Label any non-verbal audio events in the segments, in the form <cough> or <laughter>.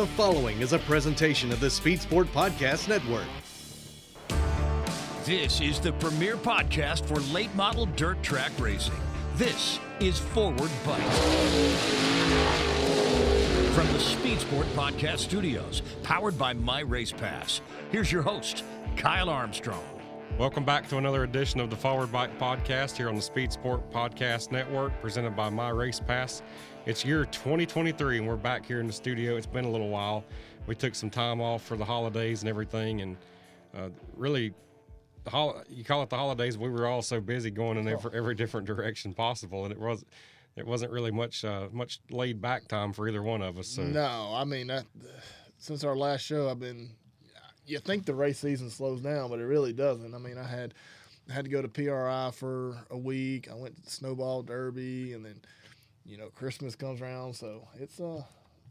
The following is a presentation of the Speed Sport Podcast Network. This is the premier podcast for late model dirt track racing. This is Forward Bite. From the Speed Sport Podcast Studios, powered by My Race Pass, here's your host, Kyle Armstrong. Welcome back to another edition of the Forward Bite Podcast here on the Speed Sport Podcast Network, presented by My Race Pass. It's year 2023, and we're back here in the studio. It's been a little while. We took some time off for the holidays and everything, and uh, really, the hol- you call it the holidays. We were all so busy going in every, every different direction possible, and it was it wasn't really much uh, much laid back time for either one of us. So No, I mean, that, since our last show, I've been. You think the race season slows down, but it really doesn't. I mean, I had I had to go to PRI for a week. I went to the Snowball Derby, and then you know Christmas comes around, so it's uh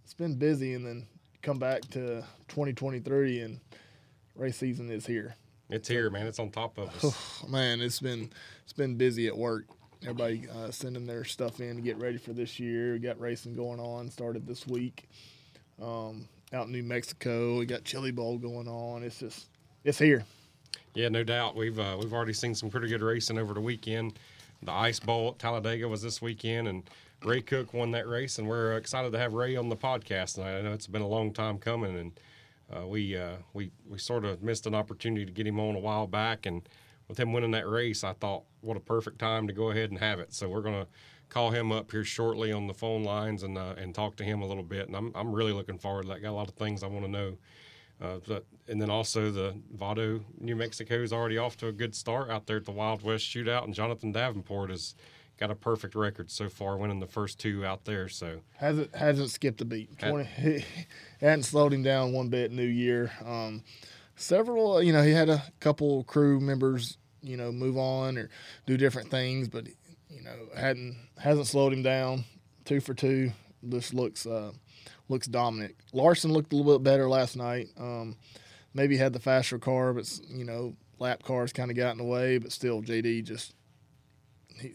it's been busy. And then come back to 2023, and race season is here. it's here, man. It's on top of us. Man, it's been it's been busy at work. Everybody uh, sending their stuff in to get ready for this year. We got racing going on. Started this week. Um, out in New Mexico, we got Chili Bowl going on. It's just it's here. Yeah, no doubt. We've uh, we've already seen some pretty good racing over the weekend. The Ice Bowl at Talladega was this weekend, and Ray Cook won that race, and we're excited to have Ray on the podcast tonight. I know it's been a long time coming, and uh, we uh, we we sort of missed an opportunity to get him on a while back, and with him winning that race, I thought what a perfect time to go ahead and have it. So we're gonna call him up here shortly on the phone lines and uh, and talk to him a little bit, and I'm I'm really looking forward to that. Got a lot of things I want to know. Uh, but, and then also the Vado, New Mexico is already off to a good start out there at the Wild West Shootout, and Jonathan Davenport has got a perfect record so far, winning the first two out there. So Hasn't hasn't skipped a beat. Twenty <laughs> hadn't slowed him down one bit. New Year. Um, several, you know, he had a couple crew members, you know, move on or do different things, but know, hadn't hasn't slowed him down. Two for two. This looks uh, looks dominant. Larson looked a little bit better last night. Um, maybe had the faster car, but you know, lap cars kind of got in the way. But still, JD just he,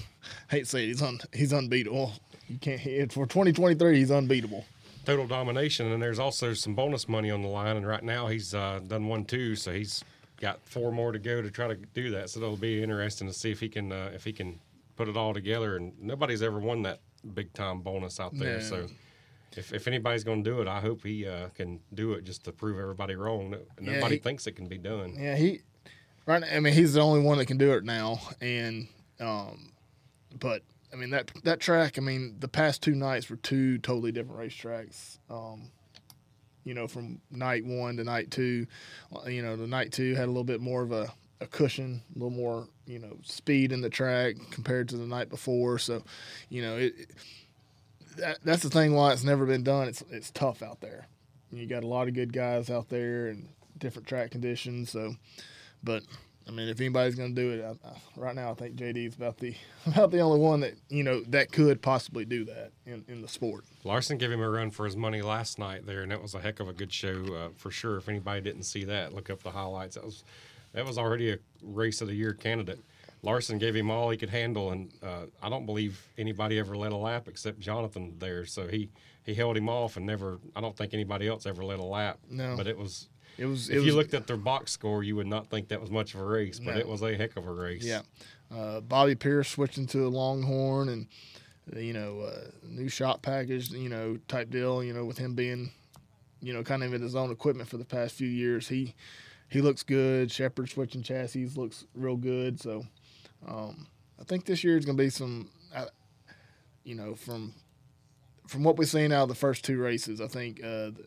<laughs> hate to say it, he's un, he's unbeatable. You can't for 2023. He's unbeatable. total domination, and there's also some bonus money on the line. And right now he's uh, done one two, so he's got four more to go to try to do that. So it'll be interesting to see if he can uh, if he can put it all together. And nobody's ever won that big time bonus out there, No. so. If, if anybody's going to do it, I hope he uh, can do it just to prove everybody wrong. No- Yeah, Nobody he- thinks it can be done. Yeah, he right. now- I mean, he's the only one that can do it now, and um, but I mean that that track. I mean, the past two nights were two totally different racetracks. Um, you know, from night one to night two. Uh, You know, the night two had a little bit more of a, a cushion, a little more you know speed in the track compared to the night before. So, you know, it, that, that's the thing why it's never been done. It's it's tough out there. You got a lot of good guys out there and different track conditions. So, but I mean, if anybody's going to do it, I, I, right now I think JD's about the <laughs> about the only one that you know that could possibly do that in, in the sport. Larson gave him a run for his money last night there, and that was a heck of a good show uh, for sure. If anybody didn't see that, look up the highlights. That was that was already a race of the year candidate. Larson gave him all he could handle, and uh, I don't believe anybody ever led a lap except Jonathan there. So he he held him off and never. I don't think anybody else ever led a lap. No. but it was. It was. If it you was, looked at their box score, you would not think that was much of a race, but No. it was a heck of a race. Yeah. Uh, Bobby Pierce switching to a Longhorn and, you know, uh, new shop package, you know, type deal, you know, with him being, you know, kind of in his own equipment for the past few years. He he looks good. Sheppard switching chassis looks real good. So um, I think this year is going to be some, you know, from from what we've seen out of the first two races, I think uh, the,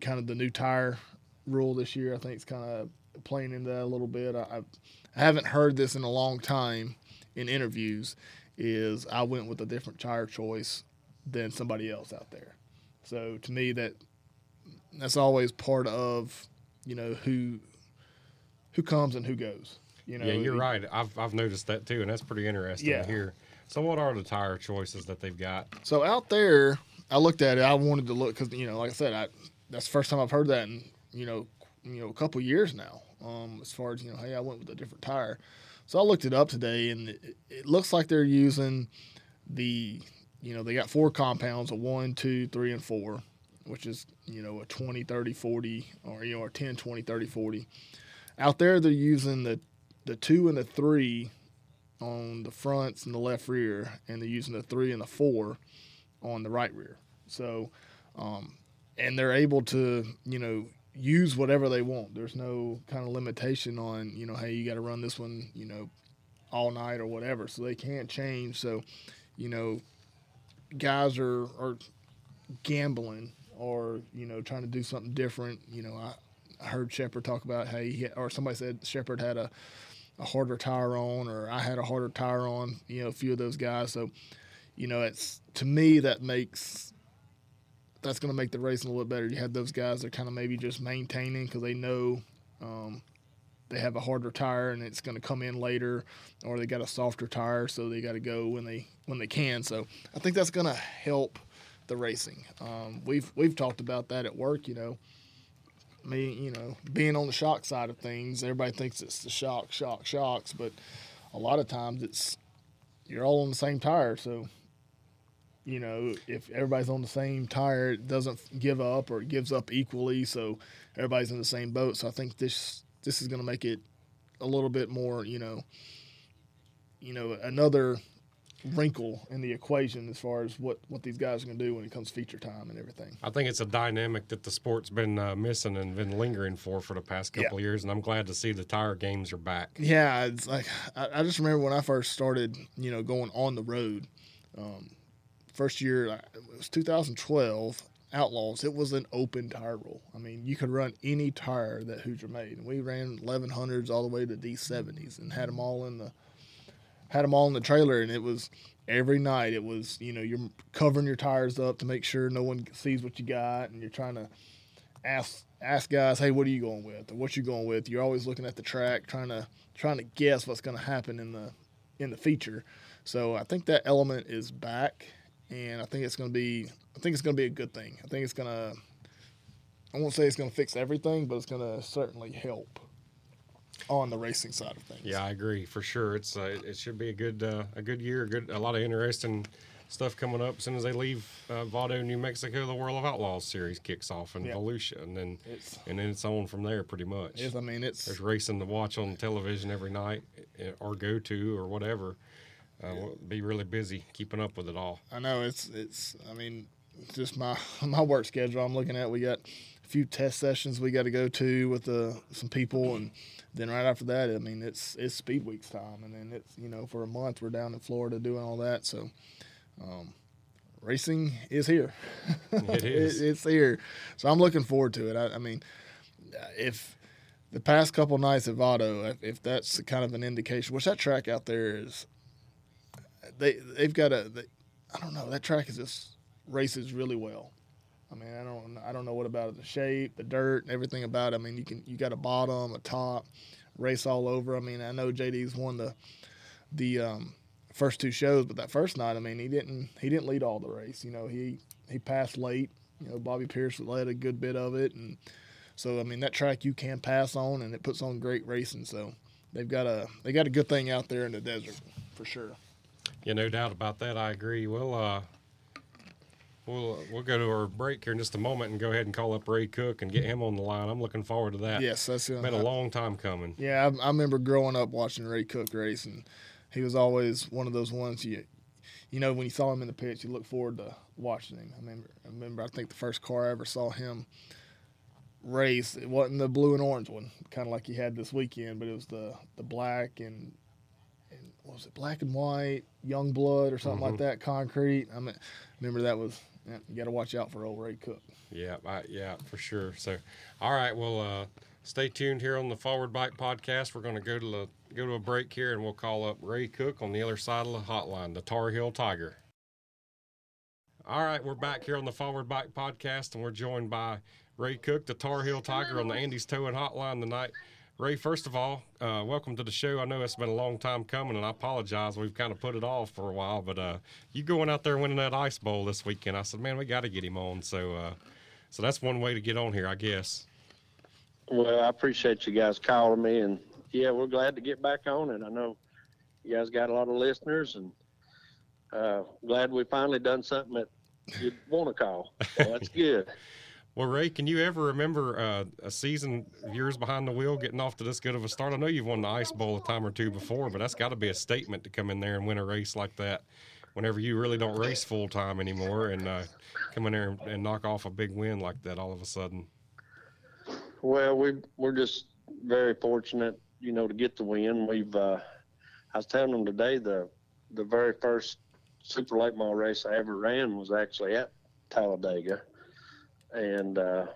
kind of the new tire rule this year, I think, is kind of playing into that a little bit. I, I haven't heard this in a long time in interviews. Is I went with a different tire choice than somebody else out there. So to me, that that's always part of you know who who comes and who goes. You know, yeah, you're right. I've I've noticed that too, and that's pretty interesting Yeah. to hear. So, what are the tire choices that they've got? So out there, I looked at it. I wanted to look because you know, like I said, I that's the first time I've heard that in you know, you know, a couple years now. Um, as far as you know, hey, I went with a different tire. So I looked it up today, and it, it looks like they're using the, you know, they got four compounds: a one, two, three, and four. which is you know a 20, 30, 40, or you know, or 10, 20, 30, 40. Out there, they're using the the two and the three on the fronts and the left rear, and they're using the three and the four on the right rear. So, um, and they're able to, you know, use whatever they want. There's no kind of limitation on, you know, hey, you got to run this one, you know, all night or whatever. So they can't change. So, you know, guys are are gambling or you know trying to do something different. You know, I, I heard Sheppard talk about how he, or somebody said Sheppard had a a harder tire on, or I had a harder tire on. You know, a few of those guys. So, you know, it's to me that makes that's going to make the racing a little better. You have those guys that are kind of maybe just maintaining because they know um, they have a harder tire and it's going to come in later, or they got a softer tire, so they got to go when they when they can. So I think that's going to help the racing. Um, we've we've talked about that at work. You know, me, you know, being on the shock side of things, everybody thinks it's the shock, shock, shocks, but a lot of times it's you're all on the same tire, so you know, if everybody's on the same tire, it doesn't give up or it gives up equally. So everybody's in the same boat. So I think this this is going to make it a little bit more, you know, you know, another wrinkle in the equation as far as what what these guys are going to do when it comes feature time and everything. I think it's a dynamic that the sport's been uh, missing and been lingering for for the past couple Yeah. years, and I'm glad to see the tire games are back. Yeah, it's like I, I just remember when I first started, you know, going on the road. Um, first year uh, it was 2012 Outlaws. It was an open tire rule. I mean, you could run any tire that Hoosier made, and we ran 1100s all the way to D70s and had them all in the had them all in the trailer, and it was every night. It was you know you're covering your tires up to make sure no one sees what you got, and you're trying to ask ask guys, hey, what are you going with, or what you going with? You're always looking at the track, trying to trying to guess what's going to happen in the in the feature. So I think that element is back, and I think it's going to be I think it's going to be a good thing. I think it's going to I won't say it's going to fix everything, but it's going to certainly help on the racing side of things. Yeah, I agree for sure. It's uh, it should be a good uh, a good year, a good a lot of interesting stuff coming up. As soon as they leave uh, Vado, New Mexico, the World of Outlaws series kicks off in Yeah. Volusia, and then It's, and then it's on from there pretty much. I mean it's There's racing to watch on television every night, eh, or go to, or whatever. Uh, we'll be really busy keeping up with it all. I know it's it's. I mean, just my <laughs> my work schedule. I'm looking at. We got a few test sessions we got to go to with uh, some people, and then right after that, I mean, it's it's Speed Week's time, and then it's you know for a month we're down in Florida doing all that. So, um, racing is here. It <laughs> is. it's here. So I'm looking forward to it. I, I mean, if the past couple nights at Vado, if, if that's kind of an indication, which that track out there is, they they've got a, they, I don't know, that track is just races really well. I mean, I don't I don't know what about it, the shape, the dirt, everything about it. I mean, you can you got a bottom, a top, race all over. I mean, I know JD's won the the um, first two shows, but that first night, I mean, he didn't he didn't lead all the race. You know, he he passed late. You know, Bobby Pierce led a good bit of it, and so I mean, that track you can pass on, and it puts on great racing. So they've got a they got a good thing out there in the desert for sure. Yeah, no doubt about that. I agree. We'll uh, we'll uh, we'll go to our break here in just a moment and go ahead and call up Ray Cook and get him on the line. I'm looking forward to that. Yes, that's been a uh, long time coming. Yeah, I, I remember growing up watching Ray Cook race, and he was always one of those ones you, you know, when you saw him in the pits, you look forward to watching him. I remember, I remember, I think the first car I ever saw him race, it wasn't the blue and orange one, kind of like he had this weekend, but it was the the black and, and what was it, black and white, young blood or something like mm-hmm. that, concrete. I mean, remember that was. Yeah, you got to watch out for old Ray Cook. Yeah, I, yeah, for sure. So, all right, well, uh, stay tuned here on the Forward Bite Podcast. We're going to go to the, go to a break here, and we'll call up Ray Cook on the other side of the hotline, the Tar Heel Tiger. All right, we're back here on the Forward Bite Podcast, and we're joined by Ray Cook, the Tar Heel Tiger, on the Andy's Towing Hotline tonight. Ray, first of all, uh, welcome to the show. I know it's been a long time coming, and I apologize. We've kind of put it off for a while, but uh, you going out there winning that ice bowl this weekend. I said, man, we got to get him on. So, uh, so that's one way to get on here, I guess. Well, I appreciate you guys calling me, and yeah, we're glad to get back on it. I know you guys got a lot of listeners, and uh, glad we finally done something that you'd want to call. So that's <laughs> good. Well, Ray, can you ever remember uh, a season years behind the wheel getting off to this good of a start? I know you've won the Ice Bowl a time or two before, but that's got to be a statement to come in there and win a race like that whenever you really don't race full time anymore and uh, come in there and, and knock off a big win like that all of a sudden. Well, we we're just very fortunate, you know, to get the win. We've uh, I was telling them today the the very first Super Late Model race I ever ran was actually at Talladega, and uh,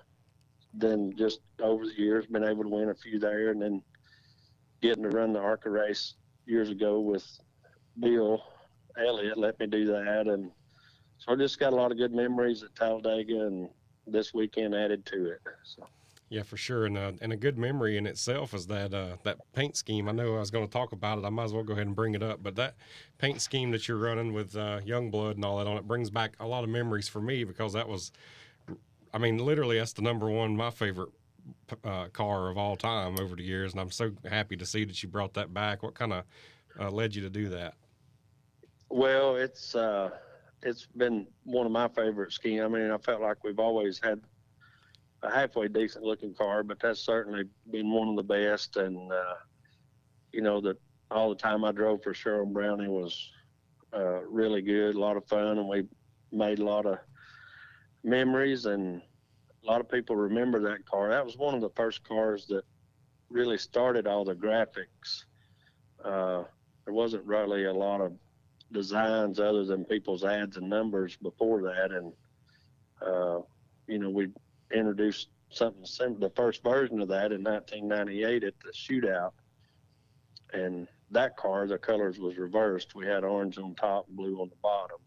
then just over the years been able to win a few there, and then getting to run the ARCA race years ago with Bill Elliott let me do that, and so I just got a lot of good memories at Talladega, and this weekend added to it. So. Yeah, for sure, and uh, and a good memory in itself is that uh, that paint scheme. I know I was going to talk about it. I might as well go ahead and bring it up. But that paint scheme that you're running with uh, Youngblood and all that on it brings back a lot of memories for me because that was, I mean, literally that's the number one my favorite uh, car of all time over the years, and I'm so happy to see that you brought that back. What kind of uh, led you to do that? Well, it's uh, it's been one of my favorite schemes. I mean, I felt like we've always had a halfway decent looking car, but that's certainly been one of the best. And uh, you know that all the time I drove for Sherwin Brownie was uh, really good, a lot of fun, and we made a lot of memories. And a lot of people remember that car. That was one of the first cars that really started all the graphics. Uh, there wasn't really a lot of designs other than people's ads and numbers before that, and uh, you know we introduced something similar, the first version of that in 1998 at the shootout. And that car, the colors was reversed. We had orange on top, and blue on the bottom.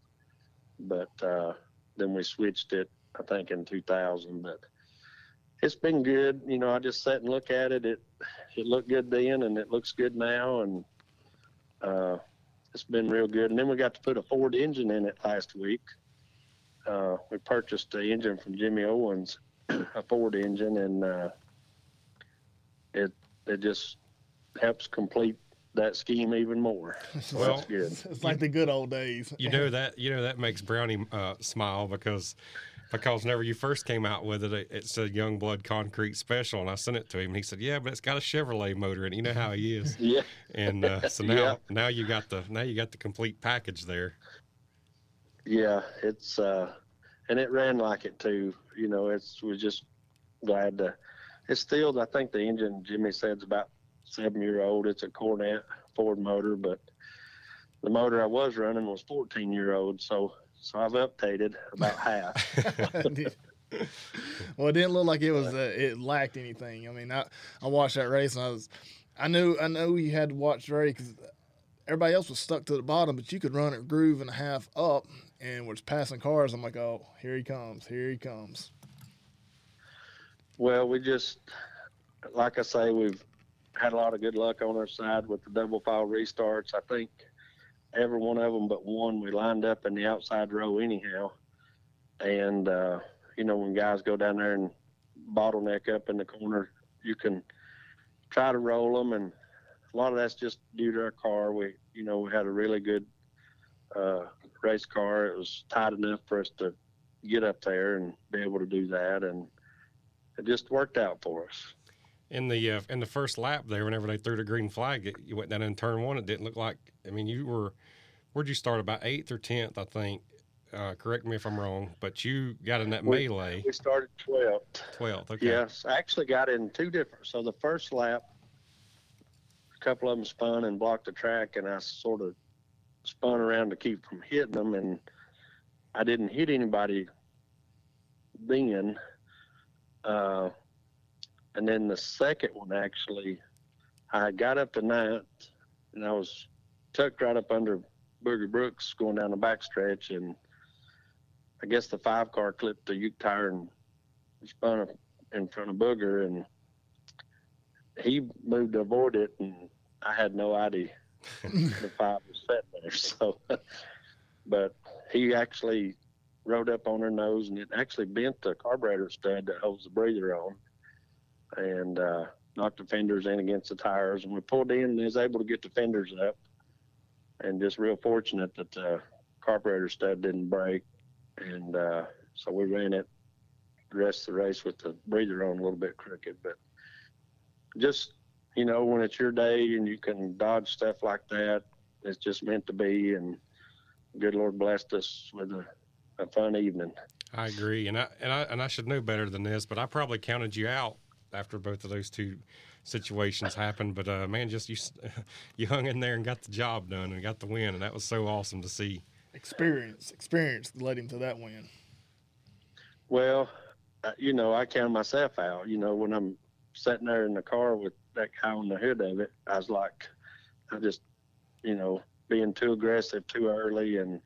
But uh, then we switched it, I think, in 2000. But it's been good. You know, I just sat and look at it. It it looked good then, and it looks good now, and uh, it's been real good. And then we got to put a Ford engine in it last week. Uh, we purchased the engine from Jimmy Owens, <clears throat> a Ford engine, and uh, it it just helps complete that scheme even more. So Well, that's good. It's like the good old days. You know that you know that makes Brownie uh, smile because because whenever you first came out with it, it, it young blood Concrete Special, and I sent it to him, and he said, "Yeah, but it's got a Chevrolet motor, and you know how he is." <laughs> Yeah, And uh, so <laughs> now Yeah. now you got the now you got the complete package there. yeah, it's uh, and it ran like it too. You know, it's we're just glad to. It's still, I think the engine Jimmy said is about seven year old. It's a Cornet Ford motor, but the motor I was running was 14 year old. So so I've updated about half. <laughs> <laughs> well, it didn't look like it was uh, it lacked anything. I mean, I I watched that race and I was, I knew I know you had to watch Ray because everybody else was stuck to the bottom, but you could run a groove and a half up and was passing cars. I'm like, oh, here he comes, here he comes. Well, we just, like I say, we've had a lot of good luck on our side with the double file restarts. I think every one of them but one we lined up in the outside row anyhow. And, uh, you know, when guys go down there and bottleneck up in the corner, you can try to roll them. And a lot of that's just due to our car. We, you know, we had a really good uh, race car. It was tight enough for us to get up there and be able to do that. And, it just worked out for us. In the uh, in the first lap there, whenever they threw the green flag, it, you went down in turn one. It didn't look like. I mean, you were where'd you start? About eighth or tenth, I think. Uh, correct me if I'm wrong, but you got in that We- melee We started 12th. twelfth. Okay. Yes, I actually got in two different. So the first lap, a couple of them spun and blocked the track, and I sort of spun around to keep from hitting them, and I didn't hit anybody then. Uh, and then the second one, actually, I got up to ninth, and I was tucked right up under Booger Brooks going down the backstretch, and I guess the five car clipped the Uke tire and spun in front of Booger, and he moved to avoid it, and I had no idea <laughs> the five was sitting there. <laughs> So, but he actually rode up on her nose, and it actually bent the carburetor stud that holds the breather on, and uh, knocked the fenders in against the tires. And we pulled in and was able to get the fenders up, and just real fortunate that the carburetor stud didn't break, and uh, so we ran it the rest of the race with the breather on a little bit crooked. But just you know, when it's your day and you can dodge stuff like that, it's just meant to be. And good Lord blessed us with a, a fun evening. I agree, and I and I and I should know better than this, but I probably counted you out after both of those two situations happened. But uh, man, just you <laughs> you hung in there and got the job done and got the win, and that was so awesome to see. Experience, experience led him to that win. Well, uh, you know, I count myself out. You know, when I'm sitting there in the car with that guy on the hood of it, I was like, I just, you know, being too aggressive too early and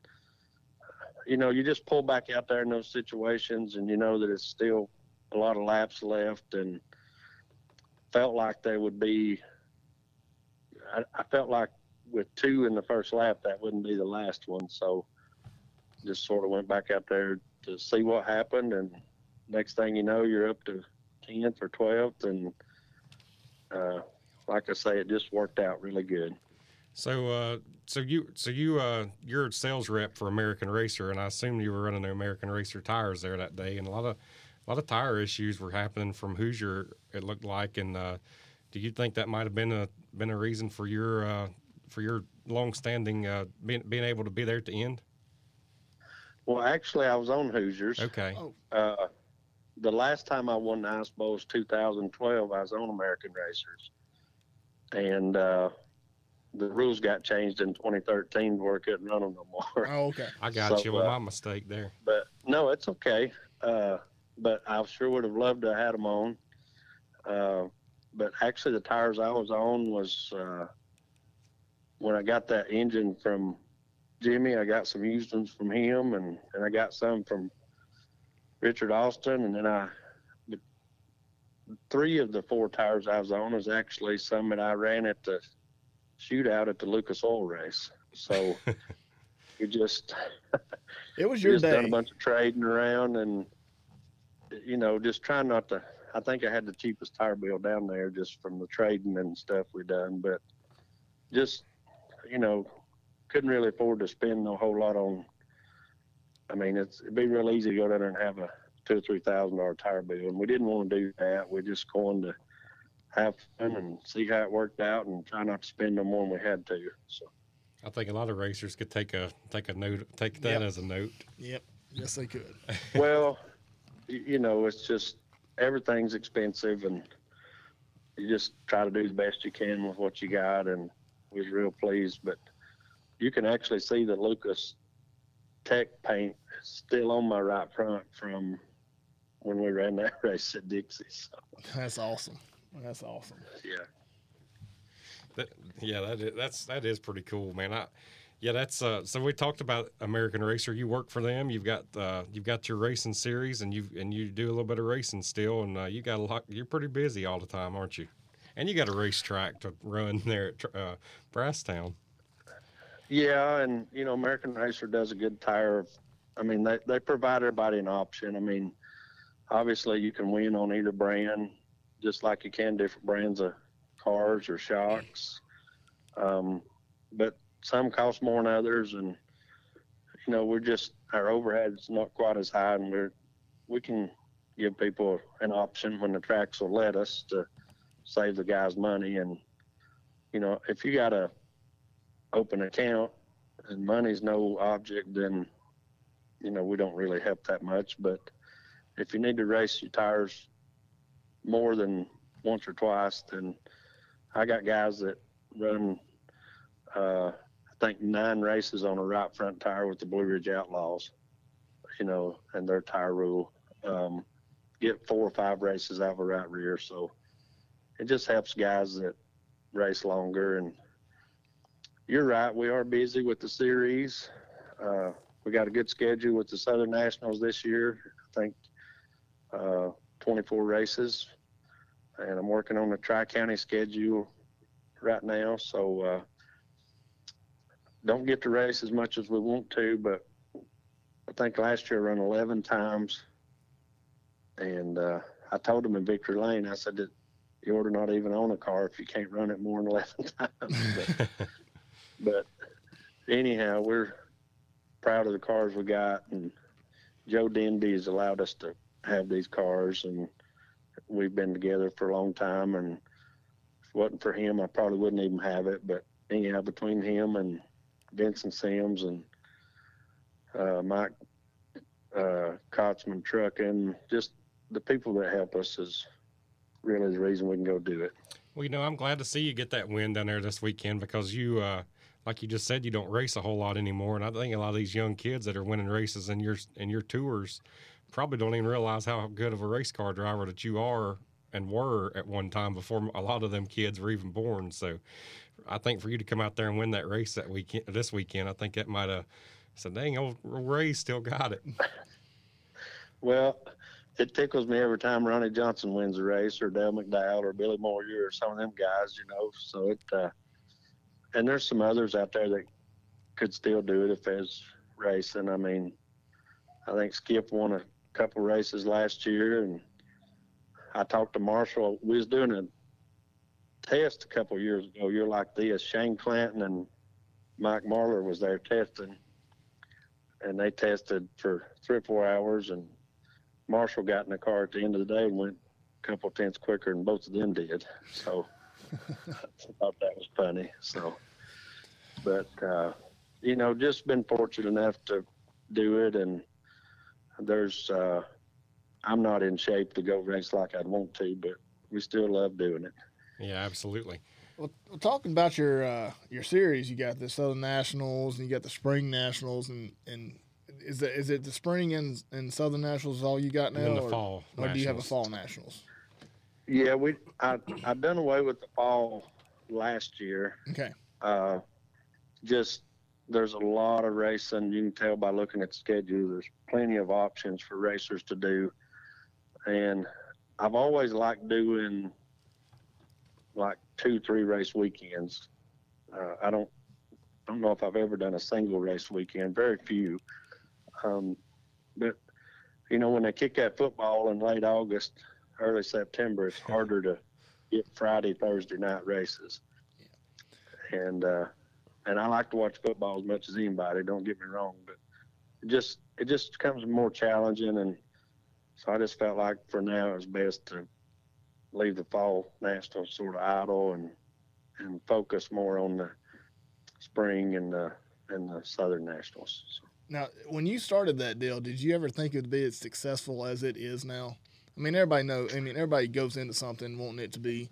you know, you just pull back out there in those situations and you know that it's still a lot of laps left and felt like there would be I, I felt like with two in the first lap that wouldn't be the last one. So just sort of went back out there to see what happened and next thing you know you're up to tenth or twelfth and uh, like I say, it just worked out really good. So, uh, so you, so you, uh, you're a sales rep for American Racer, and I assume you were running the American Racer tires there that day, and a lot of, a lot of tire issues were happening from Hoosier. It looked like, and uh, do you think that might have been a been a reason for your uh, for your long-standing uh, being being able to be there at the end? Well, actually, I was on Hoosiers. Okay. Oh. Uh, the last time I won the Ice Bowl was 2012. I was on American Racers, and uh, the rules got changed in 2013 where I couldn't run them no more. Oh, okay. <laughs> I got So, you. Well, uh, my mistake there. But no, it's okay. Uh, but I sure would have loved to have had them on. Uh, but actually, the tires I was on was uh, when I got that engine from Jimmy. I got some used ones from him, and, and I got some from Richard Austin, and then I. the- Three of the four tires I was on is actually some that I ran at the shootout at the Lucas Oil race. So <laughs> we just It was <laughs> your day. just done a bunch of trading around and you know just trying not to i think i had the cheapest tire bill down there just from the trading and stuff we done but just you know couldn't really afford to spend a whole lot on i mean it's it'd be real easy to go down there and have a two or three thousand dollar tire bill and we didn't want to do that we're just going to have fun and see how it worked out and try not to spend no more than we had to so I think a lot of racers could take a take a note, take that Yep. as a note. Yep. Yes, they could. <laughs> well, you know, it's just everything's expensive, and you just try to do the best you can with what you got. And we was real pleased, but you can actually see the Lucas Tech paint still on my right front from when we ran that <laughs> race at Dixie. So That's awesome. That's awesome. yeah, That, yeah, that is, that's that is pretty cool, man. I, yeah, that's uh. So we talked about American Racer. You work for them. You've got uh, you've got your racing series, and you and you do a little bit of racing still, and uh, you got a lot. You're pretty busy all the time, aren't you? And you got a racetrack to run <laughs> there at uh, Brasstown. yeah, and you know, American Racer does a good tire. Of, I mean, they they provide everybody an option. I mean, obviously you can win on either brand, just like you can different brands of cars or shocks. Um, but some cost more than others, and you know we're just our overhead's not quite as high, and we're we can give people an option when the tracks will let us to save the guys money. And you know if you got a open account and money's no object, then you know we don't really help that much. But if you need to race your tires more than once or twice, then I got guys that run, uh, think nine races on a right front tire with the Blue Ridge Outlaws, you know, and their tire rule. Um, get four or five races out of a right rear. So it just helps guys that race longer. And you're right, we are busy with the series. Uh, we got a good schedule with the Southern Nationals this year. I think uh, 24 races and I'm working on the Tri County schedule right now. So uh, don't get to race as much as we want to, but I think last year I ran 11 times, and uh, I told them in Victory Lane, I said that you ought to not even own a car if you can't run it more than 11 <laughs> times. but, but anyhow, we're proud of the cars we got, and Joe Denby has allowed us to have these cars, and we've been together for a long time. And if it wasn't for him, I probably wouldn't even have it. But anyhow, between him and Vincent Sims and uh, Mike uh, Kotzman Trucking, just the people that help us is really the reason we can go do it. Well, you know, I'm glad to see you get that win down there this weekend because you, uh, like you just said, you don't race a whole lot anymore, and I think a lot of these young kids that are winning races in your in your tours probably don't even realize how good of a race car driver that you are and were at one time before a lot of them kids were even born. So, I think for you to come out there and win that race that weekend, this weekend, I think that might have said, "Dang, old Ray still got it." <laughs> Well, it tickles me every time Ronnie Johnson wins a race, or Dale McDowell, or Billy Moyer, or some of them guys, you know. So it, uh, and there's some others out there that could still do it if there's racing. I mean, I think Skip won a couple races last year, and I talked to Marshall. We was doing a test a couple years ago. You're like this. Shane Clanton and Mike Marlar was there testing, and they tested for three or four hours, and Marshall got in the car at the end of the day and went a couple tenths quicker than both of them did. So <laughs> I thought that was funny. So, but uh, you know, just been fortunate enough to do it, and there's uh, I'm not in shape to go race like I'd want to, but we still love doing it. Yeah, absolutely. Well, talking about your uh, your series, you got the Southern Nationals and you got the Spring Nationals, and and is it is it the spring and, and Southern Nationals is all you got now, And then the or, fall or do you have a fall Nationals? Yeah, we I I done away with the fall last year. Okay, Uh, just there's a lot of racing. You can tell by looking at the schedule. There's plenty of options for racers to do, and I've always liked doing like two, three race weekends. Uh, I don't don't know if I've ever done a single race weekend. Very few. Um, but you know, when they kick that football in late August, early September, it's harder to get Friday, Thursday night races. Yeah. And uh, and I like to watch football as much as anybody. Don't get me wrong, but it just it just becomes more challenging, and so I just felt like for now it's best to leave the fall national sort of idle and and focus more on the spring and the and the southern nationals. So, now when you started that deal, did you ever think it would be as successful as it is now? I mean, everybody know. I mean, everybody goes into something wanting it to be,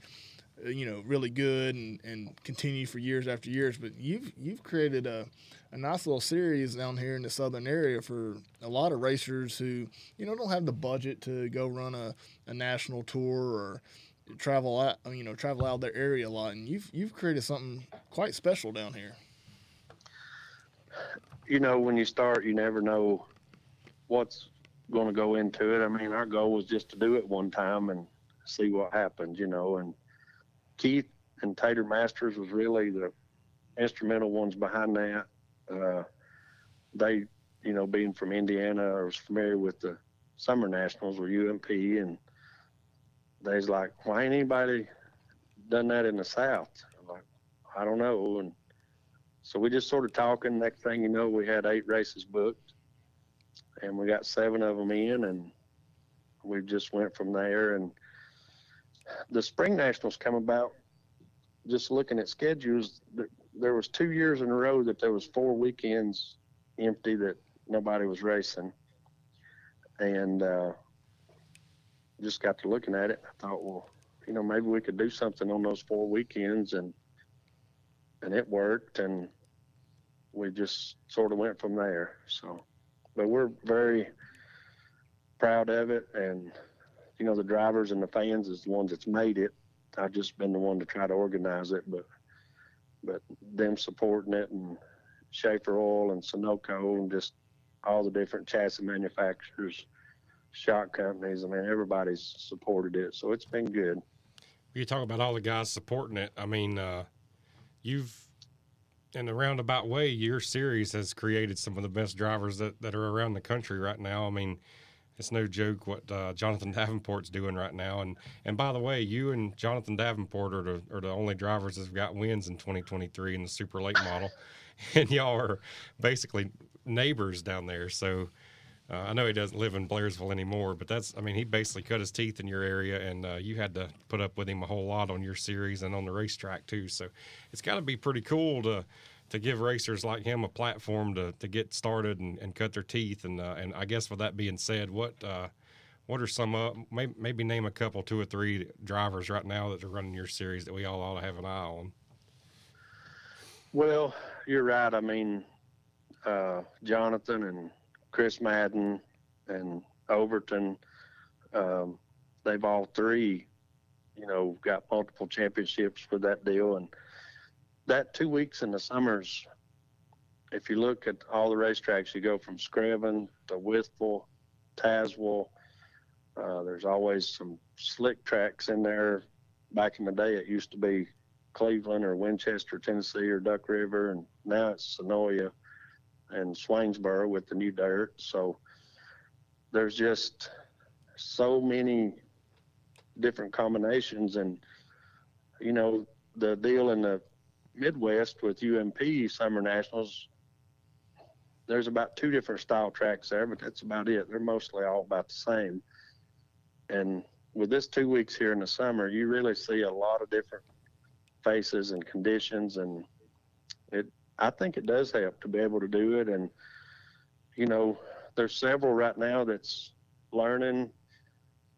Uh, you know, really good and, and continue for years after years. But you've you've created a, a nice little series down here in the southern area for a lot of racers who you know don't have the budget to go run a, a national tour or travel out you know travel out their area a lot. And you've you've created something quite special down here. you know, when you start, you never know what's going to go into it. I mean, our goal was just to do it one time and see what happens, you know. And Keith and Tater Masters was really the instrumental ones behind that. Uh, they, you know, being from Indiana, I was familiar with the Summer Nationals or UMP, and they's like, why ain't anybody done that in the South? I'm like, I don't know. And so we just sort of talking. Next thing you know, we had eight races booked, and we got seven of them in, and we just went from there. And the spring nationals come about. Just looking at schedules, th- there was two years in a row that there was four weekends empty that nobody was racing, and uh, just got to looking at it. I thought, well, you know, maybe we could do something on those four weekends, and and it worked, and we just sort of went from there. So, but we're very proud of it, and you know, the drivers and the fans is the ones that's made it. I've just been the one to try to organize it, but but them supporting it and Schaeffer Oil and Sunoco and just all the different chassis manufacturers, shock companies. I mean, everybody's supported it, so it's been good. You talk about all the guys supporting it. I mean, uh, you've in a roundabout way, your series has created some of the best drivers that, that are around the country right now. I mean, it's no joke what uh, Jonathan <laughs> Davenport's doing right now. And and by the way, you and Jonathan Davenport are the, are the only drivers that've got wins in 2023 in the super late model, <laughs> and y'all are basically neighbors down there. So Uh, I know he doesn't live in Blairsville anymore, but that's I mean he basically cut his teeth in your area, and uh, you had to put up with him a whole lot on your series and on the racetrack too. So it's got to be pretty cool to to give racers like him a platform to, to get started and, and cut their teeth. And uh, and I guess with that being said, what uh, what are some uh, maybe, maybe name a couple, two or three drivers right now that are running your series that we all ought to have an eye on? Well, you're right. I mean, uh, Jonathan and Chris Madden and Overton, um, they've all three, you know, got multiple championships for that deal. And that two weeks in the summers, if you look at all the racetracks, you go from Screven to Wytheville, Tazewell. Uh, there's always some slick tracks in there. Back in the day, it used to be Cleveland or Winchester, Tennessee, or Duck River, and now it's Senoia and Swainsboro with the new dirt. So there's just so many different combinations, and you know the deal in the Midwest with UMP Summer Nationals. There's about two different style tracks there, but that's about it. They're mostly all about the same. And with this two weeks here in the summer, you really see a lot of different faces and conditions, and it I think it does help to be able to do it. And, you know, there's several right now that's learning.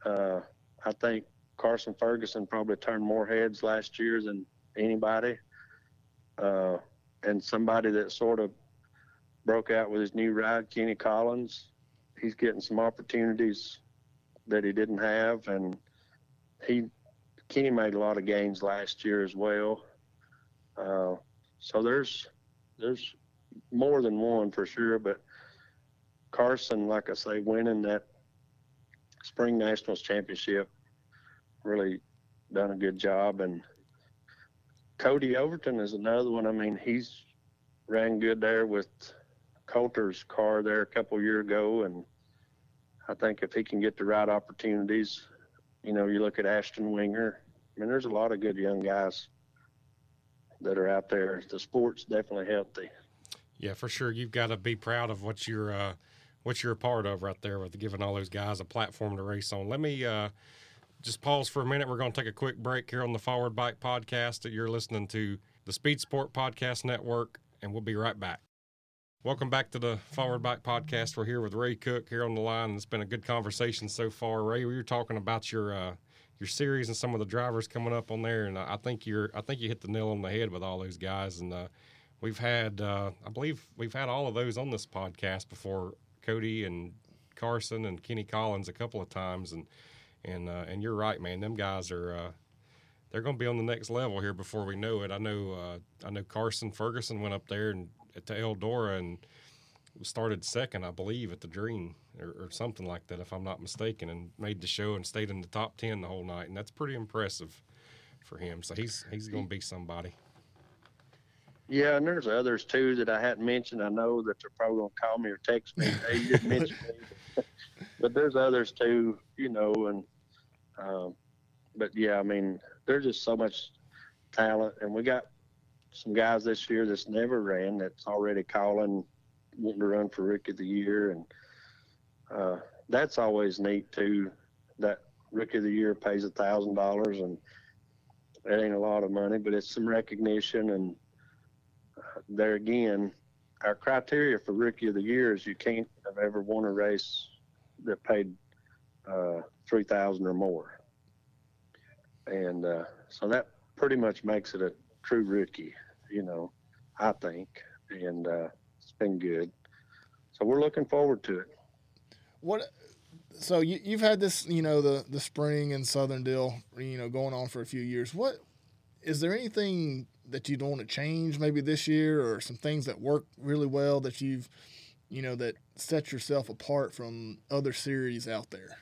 Uh, I think Carson Ferguson probably turned more heads last year than anybody. Uh, and somebody that sort of broke out with his new ride, Kenny Collins, he's getting some opportunities that he didn't have. And he, Kenny made a lot of gains last year as well. Uh, so there's there's more than one for sure, but Carson, like I say, winning that spring nationals championship, really done a good job. And Cody Overton is another one. I mean, he's ran good there with Coulter's car there a couple year ago, and I think if he can get the right opportunities, you know, you look at Ashton Winger. I mean, there's a lot of good young guys that are out there. The sport's definitely healthy. Yeah, for sure. You've got to be proud of what you're uh, what you're a part of right there with giving all those guys a platform to race on. Let me uh, just pause for a minute. We're going to take a quick break here on the Forward Bite Podcast that you're listening to the Speed Sport Podcast Network, and we'll be right back. Welcome back to the Forward Bite Podcast. We're here with Ray Cook here on the line. It's been a good conversation so far. Ray, we were talking about your uh, your series and some of the drivers coming up on there, and I think you're I think you hit the nail on the head with all those guys. And uh, we've had uh, I believe we've had all of those on this podcast before, Cody and Carson and Kenny Collins a couple of times, and and uh, and you're right, man. Them guys are uh, they're going to be on the next level here before we know it. I know uh, I know Carson Ferguson went up there and to Eldora and started second, I believe, at the Dream or, or, something like that, if I'm not mistaken, and made the show and stayed in the top ten the whole night, and that's pretty impressive for him. So he's he's going to be somebody. Yeah, and there's others too that I hadn't mentioned. I know that they're probably going to call me or text me. Hey, you didn't mention me, <laughs> but there's others too, you know. And um, but yeah, I mean, there's just so much talent, and we got some guys this year that's never ran that's already calling wanting to run for rookie of the year, and uh, that's always neat too. That rookie of the year pays a thousand dollars, and that ain't a lot of money, but it's some recognition. And uh, there again, our criteria for rookie of the year is you can't have ever won a race that paid uh, three thousand or more, and uh, so that pretty much makes it a true rookie, you know. I think, and uh, it's been good. So we're looking forward to it. What? So you, you've had this, you know, the the spring and Southern deal, you know, going on for a few years. What is there anything that you'd want to change maybe this year, or some things that work really well that you've, you know, that set yourself apart from other series out there?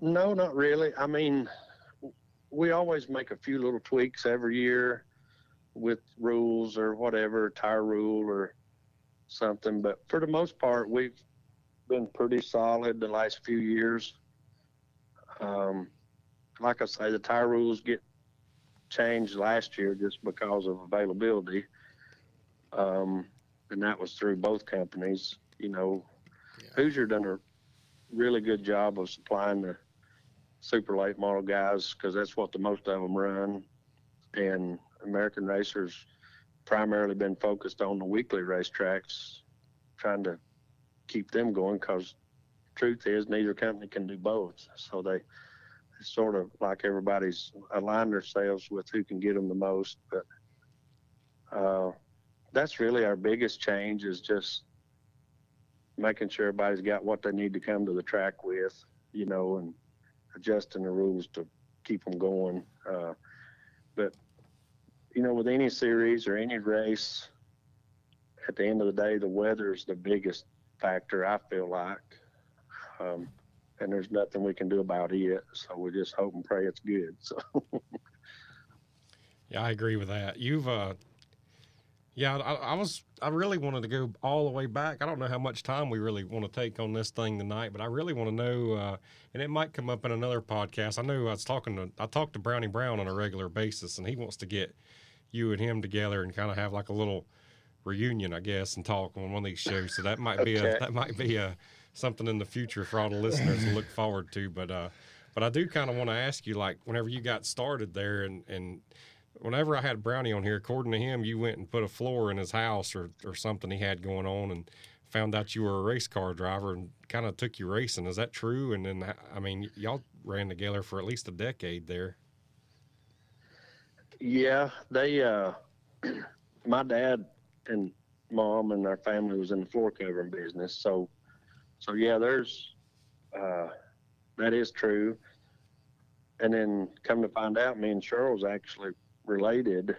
No, not really. I mean, we always make a few little tweaks every year with rules or whatever, tire rule or something. But for the most part, we've been pretty solid the last few years. Um, like I say, the tire rules get changed last year just because of availability. Um, and that was through both companies. You know, Hoosier done a really good job of supplying the super late model guys because that's what the most of them run, and American Racers primarily been focused on the weekly racetracks, trying to keep them going because truth is neither company can do both. So they sort of like everybody's aligned themselves with who can get them the most. But uh, that's really our biggest change is just making sure everybody's got what they need to come to the track with, you know, and adjusting the rules to keep them going. Uh, but you know, with any series or any race, at the end of the day, the weather is the biggest factor. I feel like, um, and there's nothing we can do about it. So we just hope and pray it's good. So. <laughs> yeah, I agree with that. You've, uh, yeah, I, I, was, I really wanted to go all the way back. I don't know how much time we really want to take on this thing tonight, but I really want to know, uh, and it might come up in another podcast. I know I was talking to, I talked to Brownie Brown on a regular basis, and he wants to get you and him together and kind of have like a little reunion, I guess, and talk on one of these shows. So that might be okay. a that might be a something in the future for all the listeners to look forward to. But uh, but I do kind of want to ask you, like, whenever you got started there, and and whenever I had Brownie on here, according to him, you went and put a floor in his house or or something he had going on, and found out you were a race car driver and kind of took you racing. Is that true? And then I mean, y'all ran together for at least a decade there. Yeah, they. Uh, <clears throat> my dad and mom and our family was in the floor covering business, so so yeah, there's uh, that is true. And then come to find out, me and Cheryl's actually related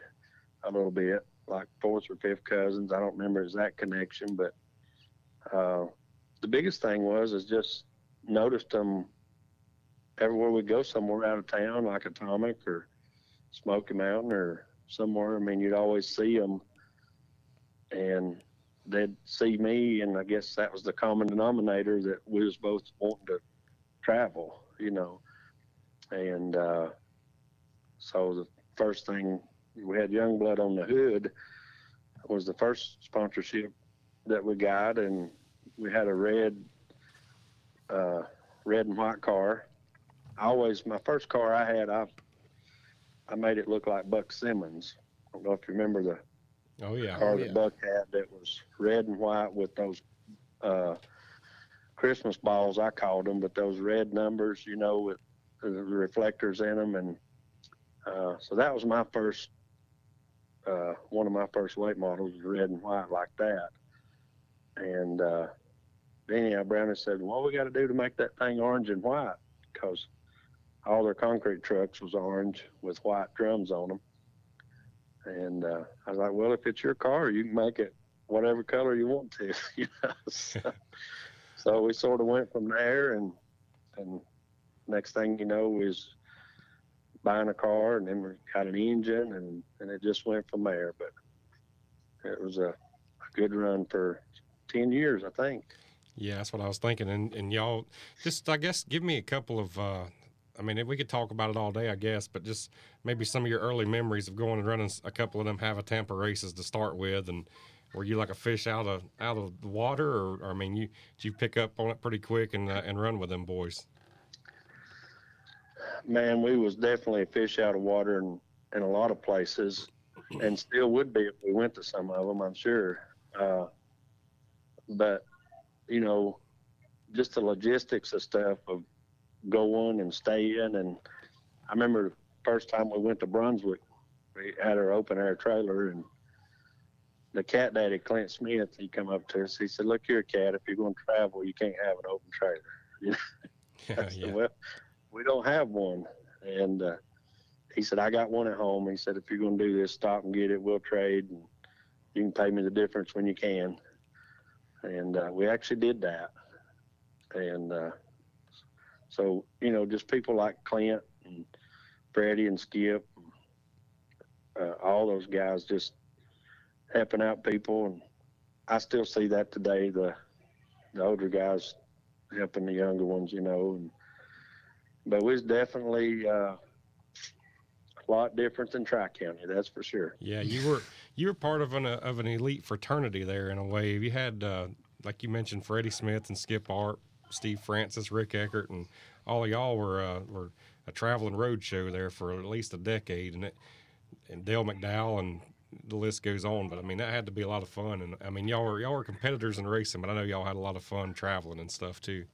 a little bit, like fourth or fifth cousins. I don't remember exact connection, but uh, the biggest thing was is just noticed them everywhere we go somewhere out of town, like Atomic or Smoky Mountain or somewhere. I mean, you'd always see them, and they'd see me, and I guess that was the common denominator that we was both wanting to travel, you know. And uh, so the first thing we had young blood on the hood was the first sponsorship that we got, and we had a red, uh, red and white car. I always my first car I had, I I made it look like Buck Simmons. I don't know if you remember the oh yeah car oh, that yeah. Buck had that was red and white with those uh, Christmas balls I called them, but those red numbers, you know, with the reflectors in them, and uh, so that was my first uh, one of my first late models red and white like that. And uh, anyhow, Brownie said, "What we got to do to make that thing orange and white?" Because all their concrete trucks was orange with white drums on them. And uh, I was like, well, if it's your car, you can make it whatever color you want to. <laughs> you know? so, so we sort of went from there, and and next thing you know, was buying a car, and then we got an engine, and and it just went from there. But it was a, a good run for ten years, I think. Yeah, that's what I was thinking. And and y'all just I guess give me a couple of uh I mean, we could talk about it all day, I guess, but just maybe some of your early memories of going and running a couple of them Hav-A-Tampa races to start with, and were you like a fish out of out of the water, or, or I mean, you did you pick up on it pretty quick and uh, and run with them boys? Man, we was definitely a fish out of water in, in a lot of places, and still would be if we went to some of them, I'm sure. Uh, but you know, just the logistics of stuff of going and staying. And I remember the first time we went to Brunswick, we had our open air trailer and the cat daddy, Clint Smith, he come up to us. He said, look here, cat, if you're going to travel, you can't have an open trailer. <laughs> You know? <laughs> Yeah, I said, yeah. well, we don't have one. And uh, he said, I got one at home. He said, if you're going to do this, stop and get it. We'll trade and you can pay me the difference when you can. And uh, we actually did that. And uh, so, you know, just people like Clint and Freddie and Skip, uh, all those guys just helping out people. And I still see that today, the, the older guys helping the younger ones, you know. And, but was definitely uh, a lot different than Tri County, that's for sure. Yeah, you were you were part of an uh, of an elite fraternity there in a way. You had uh, like you mentioned Freddie Smith and Skip Arp, Steve Francis, Rick Eckert, and all of y'all were uh, were a traveling road show there for at least a decade, and it, and Dale McDowell and the list goes on. But I mean, that had to be a lot of fun. And I mean, y'all were y'all were competitors in racing, but I know y'all had a lot of fun traveling and stuff too.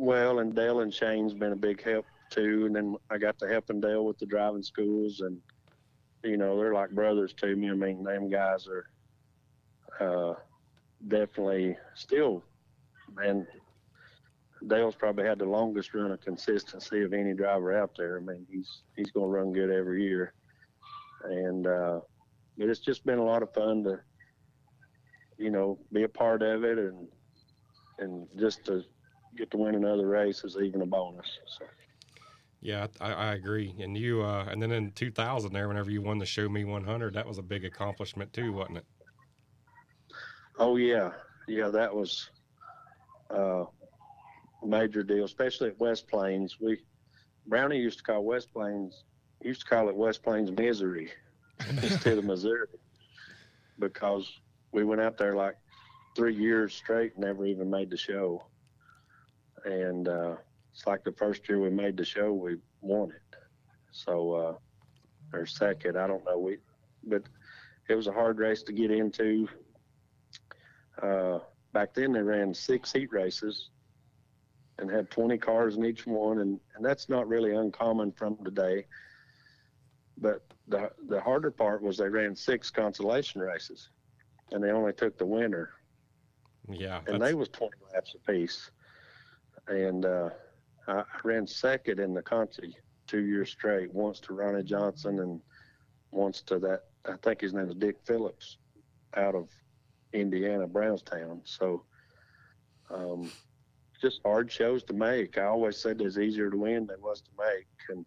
Well, and Dale and Shane's been a big help too. And then I got to helping Dale with the driving schools, and you know they're like brothers to me. I mean, them guys are uh, definitely still, man. Dale's probably had the longest run of consistency of any driver out there. I mean, he's he's going to run good every year and uh, it's just been a lot of fun to, you know, be a part of it, and and just to get to win another race is even a bonus. So. Yeah, I, I agree. And you, uh, and then in 2000, there, whenever you won the Show Me 100, that was a big accomplishment too, wasn't it? Oh yeah, yeah, that was uh, a major deal, especially at West Plains. We Brownie used to call West Plains used to call it West Plains Misery <laughs> instead of Missouri because we went out there like three years straight, never even made the show. And uh, it's like the first year we made the show, we won it. So, uh, or second, I don't know. We, but it was a hard race to get into. Uh, back then, they ran six heat races and had 20 cars in each one, and, and that's not really uncommon from today. But the the harder part was they ran six consolation races, and they only took the winner. Yeah, and they was twenty laps apiece. And uh, I ran second in the Conti two years straight. Once to Ronnie Johnson, and once to that I think his name is Dick Phillips, out of Indiana Brownstown. So. Um, just hard shows to make. I always said it's easier to win than it was to make, and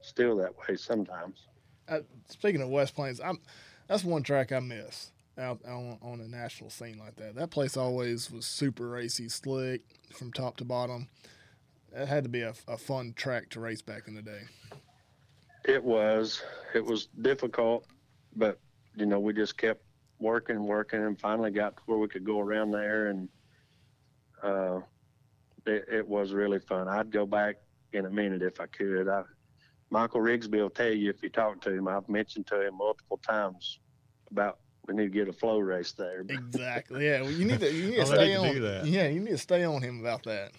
still that way sometimes. Uh, speaking of West Plains, I'm that's one track I miss out, on, on a national scene like that. That place always was super racy, slick from top to bottom. It had to be a, a fun track to race back in the day. It was. It was difficult, but you know we just kept working, working, and finally got to where we could go around there, and uh, it, it was really fun. I'd go back in a minute if I could. I Michael Rigsby will tell you if you talk to him. I've mentioned to him multiple times about we need to get a flow race there. Exactly. Yeah. Well, you need to you need to stay on. Yeah, you need to stay on him about that.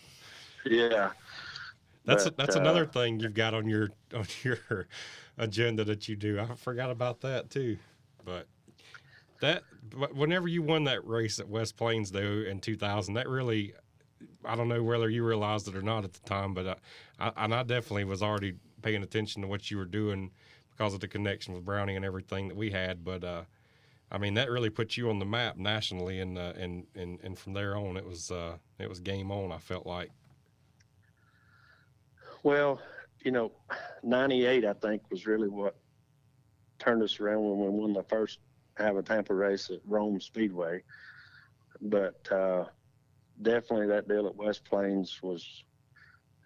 Yeah. That's but, that's uh, another thing you've got on your <laughs> on your agenda that you do. I forgot about that too. But that whenever you won that race at West Plains though in 2000, that really I don't know whether you realized it or not at the time, but I, I, and I definitely was already paying attention to what you were doing because of the connection with Brownie and everything that we had. But uh, I mean, that really put you on the map nationally, and uh, and and and from there on, it was uh, it was game on. I felt like. Well, you know, '98 I think was really what turned us around when we won the first Hav-A-Tampa race at Rome Speedway. But uh, definitely that deal at West Plains was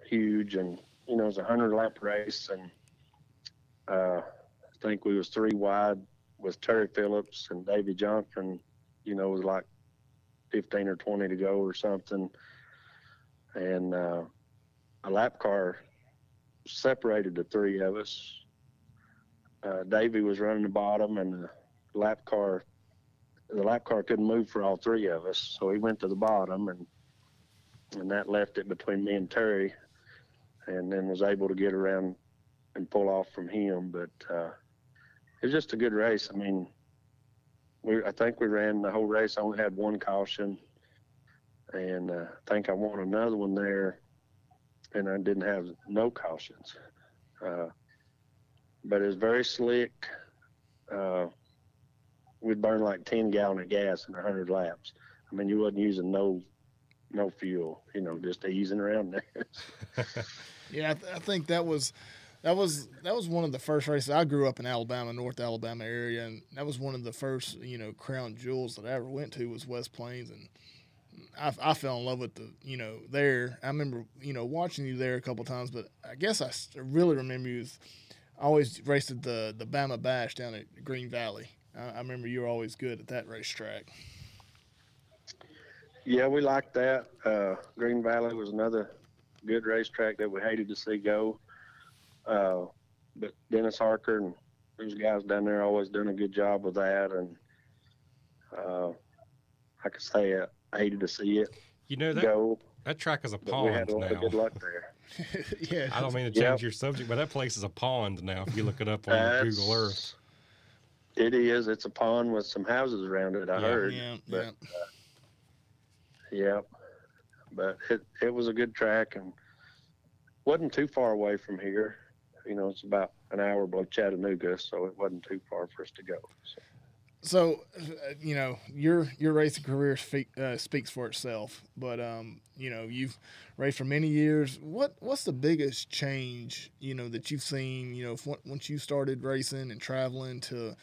huge, and you know, it was a hundred lap race, and uh, I think we was three wide with Terry Phillips and Davy Johnson. You know, it was like fifteen or twenty to go or something, and uh, a lap car separated the three of us. Uh, Davy was running the bottom, and the lap car, the lap car couldn't move for all three of us, so he went to the bottom, and and that left it between me and Terry and then was able to get around and pull off from him. But uh, it was just a good race. I mean, we I think we ran the whole race. I only had one caution, and uh, I think I won another one there, and I didn't have no cautions. Uh, but it was very slick. Uh, we'd burn like 10 gallon of gas in 100 laps. I mean, you wasn't using no no fuel, you know, just easing around <laughs> there. <laughs> Yeah, I, th- I, think that was that was that was one of the first races. I grew up in Alabama, North Alabama area, and that was one of the first you know crown jewels that I ever went to was West Plains, and I, I fell in love with the you know there. I remember you know watching you there a couple times, but I guess I really remember you. As, I always raced at the the Bama Bash down at Green Valley. I, I remember you were always good at that racetrack. Yeah, we liked that. Uh, Green Valley was another good racetrack that we hated to see go. Uh, but Dennis Harker and those guys down there always doing a good job with that. And uh, like I say, I hated to see it You know that go, that track is a but we had pond a lot of good luck there. <laughs> yeah. I don't mean to Yep. change your subject, but that place is a pond now. If you look it up on Google Earth. It is. It's a pond with some houses around it. I Yeah. heard. Yeah, but yeah. yeah, but it it was a good track and wasn't too far away from here. You know, it's about an hour below Chattanooga, so it wasn't too far for us to go. So. So, uh, you know, your your racing career speak, uh, speaks for itself. But um, you know, you've raced for many years. What what's the biggest change you know that you've seen? You know, if, once you started racing and traveling to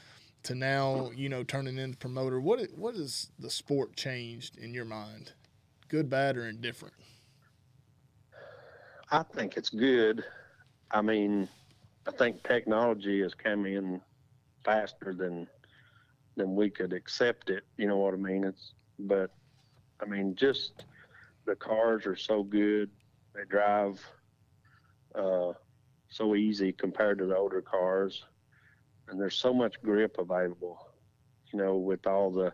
to now, you know, turning into promoter. What i- what has the sport changed in your mind? Good, bad, or indifferent? I think it's good. I mean, I think technology has come in faster than than we could accept it. You know what I mean? It's but I mean, just the cars are so good. They drive uh, so easy compared to the older cars, and there's so much grip available. You know, with all the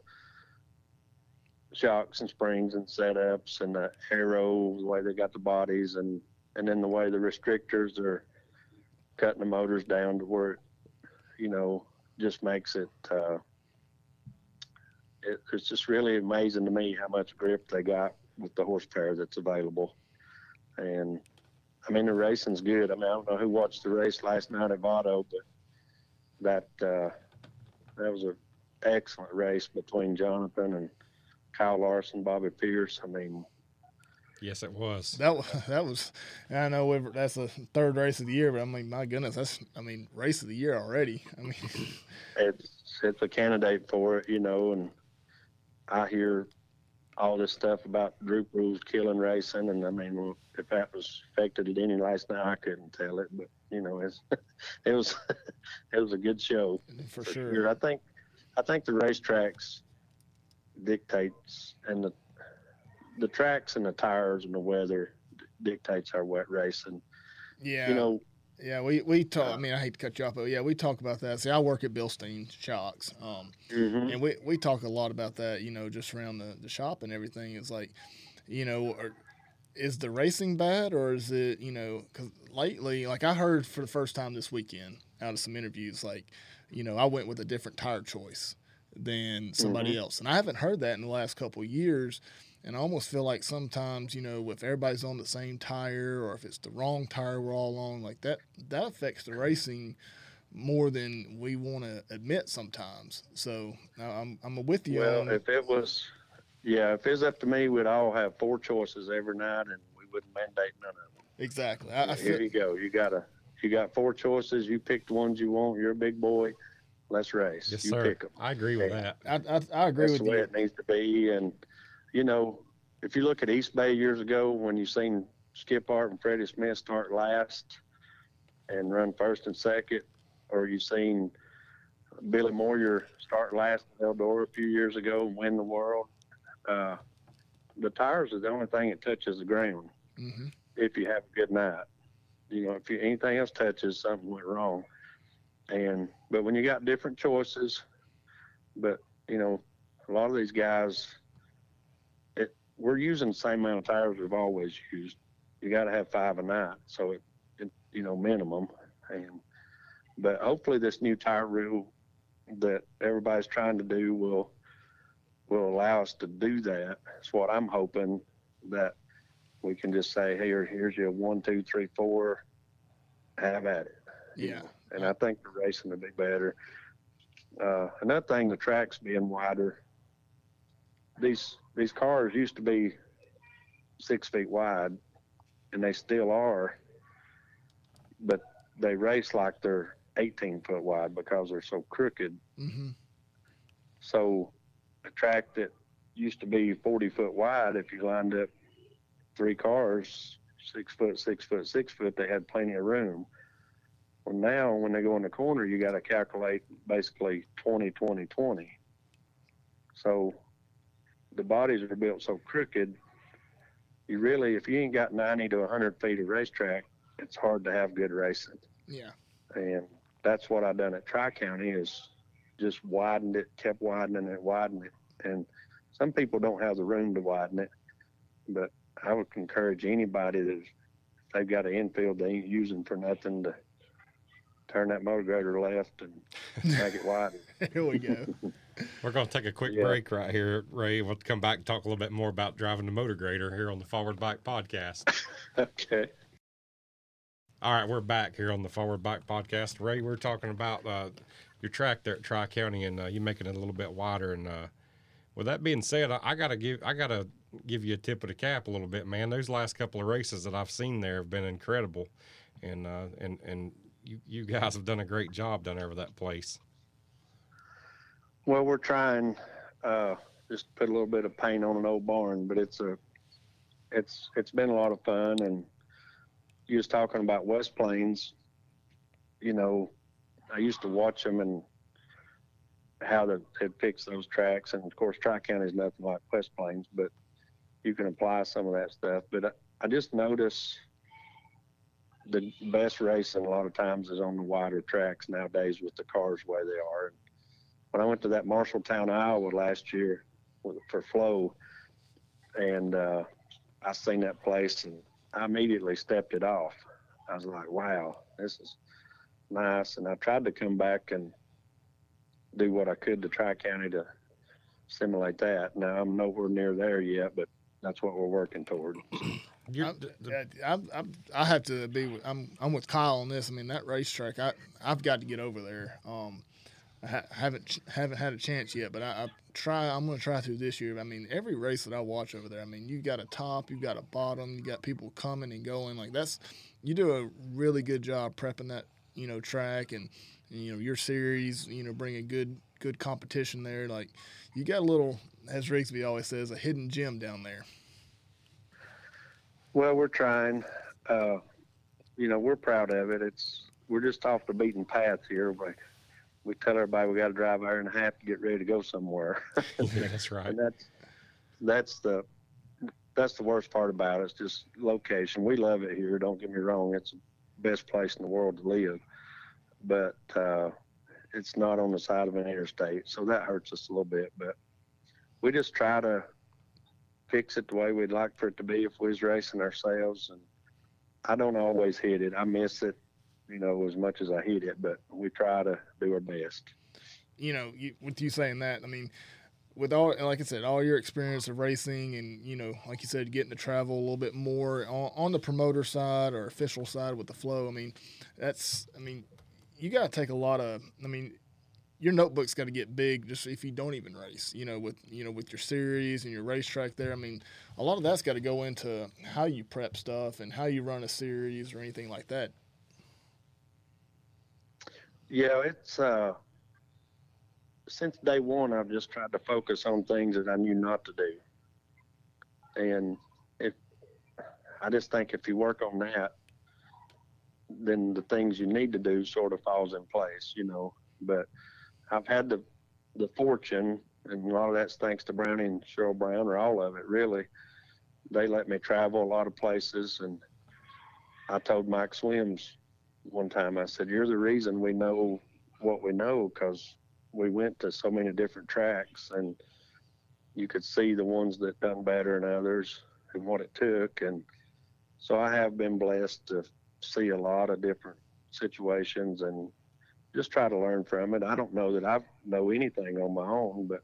shocks and springs and setups and the aero, the way they got the bodies, and and then the way the restrictors are cutting the motors down to where, you know, just makes it, uh, it. It's just really amazing to me how much grip they got with the horsepower that's available, and I mean the racing's good. I mean I don't know who watched the race last night at Vado, but that uh, that was an excellent race between Jonathan and Kyle Larson, Bobby Pierce. I mean, Yes, it was. That was <laughs> that was. I know we've- that's the third race of the year, but I mean, my goodness, that's I mean, race of the year already. <laughs> I mean, it's it's a candidate for it, you know, and I hear all this stuff about Droop Rules killing racing, and I mean, well, if that was affected at any last night, I couldn't tell it, but you know, it's <laughs> it was it was a good show for for sure. sure. I think I think the racetracks dictates and the the tracks and the tires and the weather dictates our wet racing. Yeah. You know, Yeah, we we talk. I mean, I hate to cut you off, but yeah, we talk about that. See, I work at Bilstein Shocks, um, mhm. and we we talk a lot about that. You know, just around the the shop and everything. It's like, you know, are, is the racing bad or is it you know? Because lately, like I heard for the first time this weekend out of some interviews, like, you know, I went with a different tire choice than somebody else, and I haven't heard that in the last couple of years. And I almost feel like sometimes, you know, if everybody's on the same tire or if it's the wrong tire we're all on, like that, that affects the racing more than we want to admit sometimes. So I- I'm, I'm with you. Well, on, if it was, yeah, if it's up to me, we'd all have four choices every night, and we wouldn't mandate none of them. exactly. I, I Here feel, you go. You got to you got four choices. You pick the ones you want. You're a big boy. Let's race. Yes, you sir. pick them. I agree with Yeah. that. I, I, I agree That's with the way you. it needs to be. And you know, if you look at East Bay years ago, when you seen Skip Arp and Freddie Smith start last and run first and second, or you seen Billy Moyer start last at Eldora a few years ago and win the world, uh, the tires is the only thing that touches the ground hmm if you have a good night. You know, if you, anything else touches, something went wrong. And but when you got different choices, but you know, a lot of these guys, we're using the same amount of tires we've always used. You got to have five a night, so it, it you know minimum. And but hopefully this new tire rule that everybody's trying to do will will allow us to do that. That's what I'm hoping that we can just say, here, here's your one, two, three, four, have at it. Yeah. And I think the racing will be better. Uh, another thing, the tracks being wider. These these cars used to be six feet wide, and they still are. But they race like they're 18 foot wide because they're so crooked. hmm So a track that used to be 40 foot wide, if you lined up three cars, six foot, six foot, six foot, they had plenty of room. Well, now when they go in the corner, you got to calculate basically 20, 20, 20. So the bodies are built so crooked. You really, if you ain't got 90 to 100 feet of racetrack, it's hard to have good racing. Yeah. And that's what I done at Tri County is just widened it, kept widening it, widening it. And some people don't have the room to widen it, but I would encourage anybody that they've got an infield they ain't using for nothing to turn that motor grader left and <laughs> make it widen. Here we go. <laughs> We're going to take a quick Yeah. break right here, Ray. We'll come back and talk a little bit more about driving the motor grader here on the Forward Bite Podcast. <laughs> okay. All right, we're back here on the Forward Bite Podcast. Ray, we're talking about uh, your track there at Tri County and uh, you making it a little bit wider. And uh, with that being said, I, I gotta give I gotta give you a tip of the cap a little bit, man. Those last couple of races that I've seen there have been incredible, and uh, and and you you guys have done a great job down there with that place. Well, we're trying uh, just put a little bit of paint on an old barn, but it's a it's it's been a lot of fun. And you was talking about West Plains. You know, I used to watch them and how they they fix those tracks. And of course, Tri County is nothing like West Plains, but you can apply some of that stuff. But I, I just notice the best racing a lot of times is on the wider tracks nowadays with the cars the way they are. And when I went to that Marshalltown, Iowa last year for Flo, and uh, I seen that place, and I immediately stepped it off. I was like, "Wow, this is nice." And I tried to come back and do what I could to Tri County to simulate that. Now I'm nowhere near there yet, but that's what we're working toward. <clears throat> I'm, the- the- I, I'm, I'm, I have to be. With, I'm, I'm with Kyle on this. I mean, that racetrack, I, I've got to get over there. Um, I ha- haven't, haven't had a chance yet, but I, I try. I'm going to try through this year. I mean, every race that I watch over there, I mean, you got a top, you got a bottom, you got people coming and going. Like that's, you do a really good job prepping that, you know, track and, and you know your series. You know, bring a good, good competition there. Like you got a little, as Rigsby always says, a hidden gem down there. Well, we're trying. Uh, you know, we're proud of it. It's we're just off the beaten path here. We, we tell everybody we got to drive an hour and a half to get ready to go somewhere, <laughs> yeah, that's right. and that's that's the that's the worst part about it. It's just location. We love it here. Don't get me wrong. It's the best place in the world to live, but uh, it's not on the side of an interstate, so that hurts us a little bit. But we just try to fix it the way we'd like for it to be if we was racing ourselves. And I don't always hit it. I miss it, you know, as much as I hate it, but we try to do our best. you know, you, with you saying that, I mean, with all, like I said, all your experience of racing and, you know, like you said, getting to travel a little bit more on, on the promoter side or official side with the flow, I mean, that's, I mean, you got to take a lot of, I mean, your notebook's got to get big just if you don't even race, you know, with, you know, with your series and your racetrack there. I mean, a lot of that's got to go into how you prep stuff and how you run a series or anything like that. Yeah, it's uh since day one I've just tried to focus on things that I knew not to do. And if I just think if you work on that, then the things you need to do sort of falls in place, you know. But I've had the the fortune and a lot of that's thanks to Brownie and Cheryl Brown or all of it really. They let me travel a lot of places and I told Mike Swims one time I said, "You're the reason we know what we know because we went to so many different tracks and you could see the ones that done better than others and what it took and so I have been blessed to see a lot of different situations and just try to learn from it. I don't know that I know anything on my own, but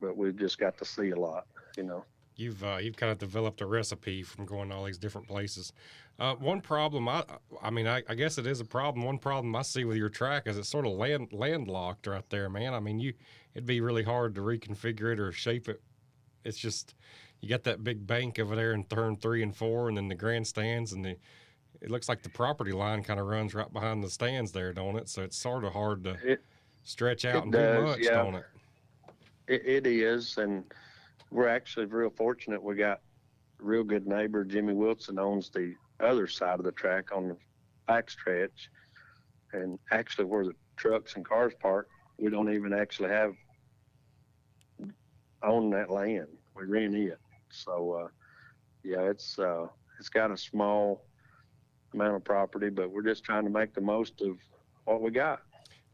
but we've just got to see a lot, you know. You've uh, you've kind of developed a recipe from going to all these different places. Uh, one problem, I I mean, I, I guess it is a problem. One problem I see with your track is it's sort of land landlocked right there, man. I mean, you it'd be really hard to reconfigure it or shape it. It's just you got that big bank over there in turn three and four, and then the grandstands, and the it looks like the property line kind of runs right behind the stands there, don't it? So it's sort of hard to It stretch out and does, do much, yeah. don't it? It, it is, and we're actually real fortunate. We got real good neighbor. Jimmy Wilson owns the other side of the track on the back stretch, and actually where the trucks and cars park, we don't even actually have own that land. We rent it. So uh, yeah, it's uh, it's got a small amount of property, but we're just trying to make the most of what we got.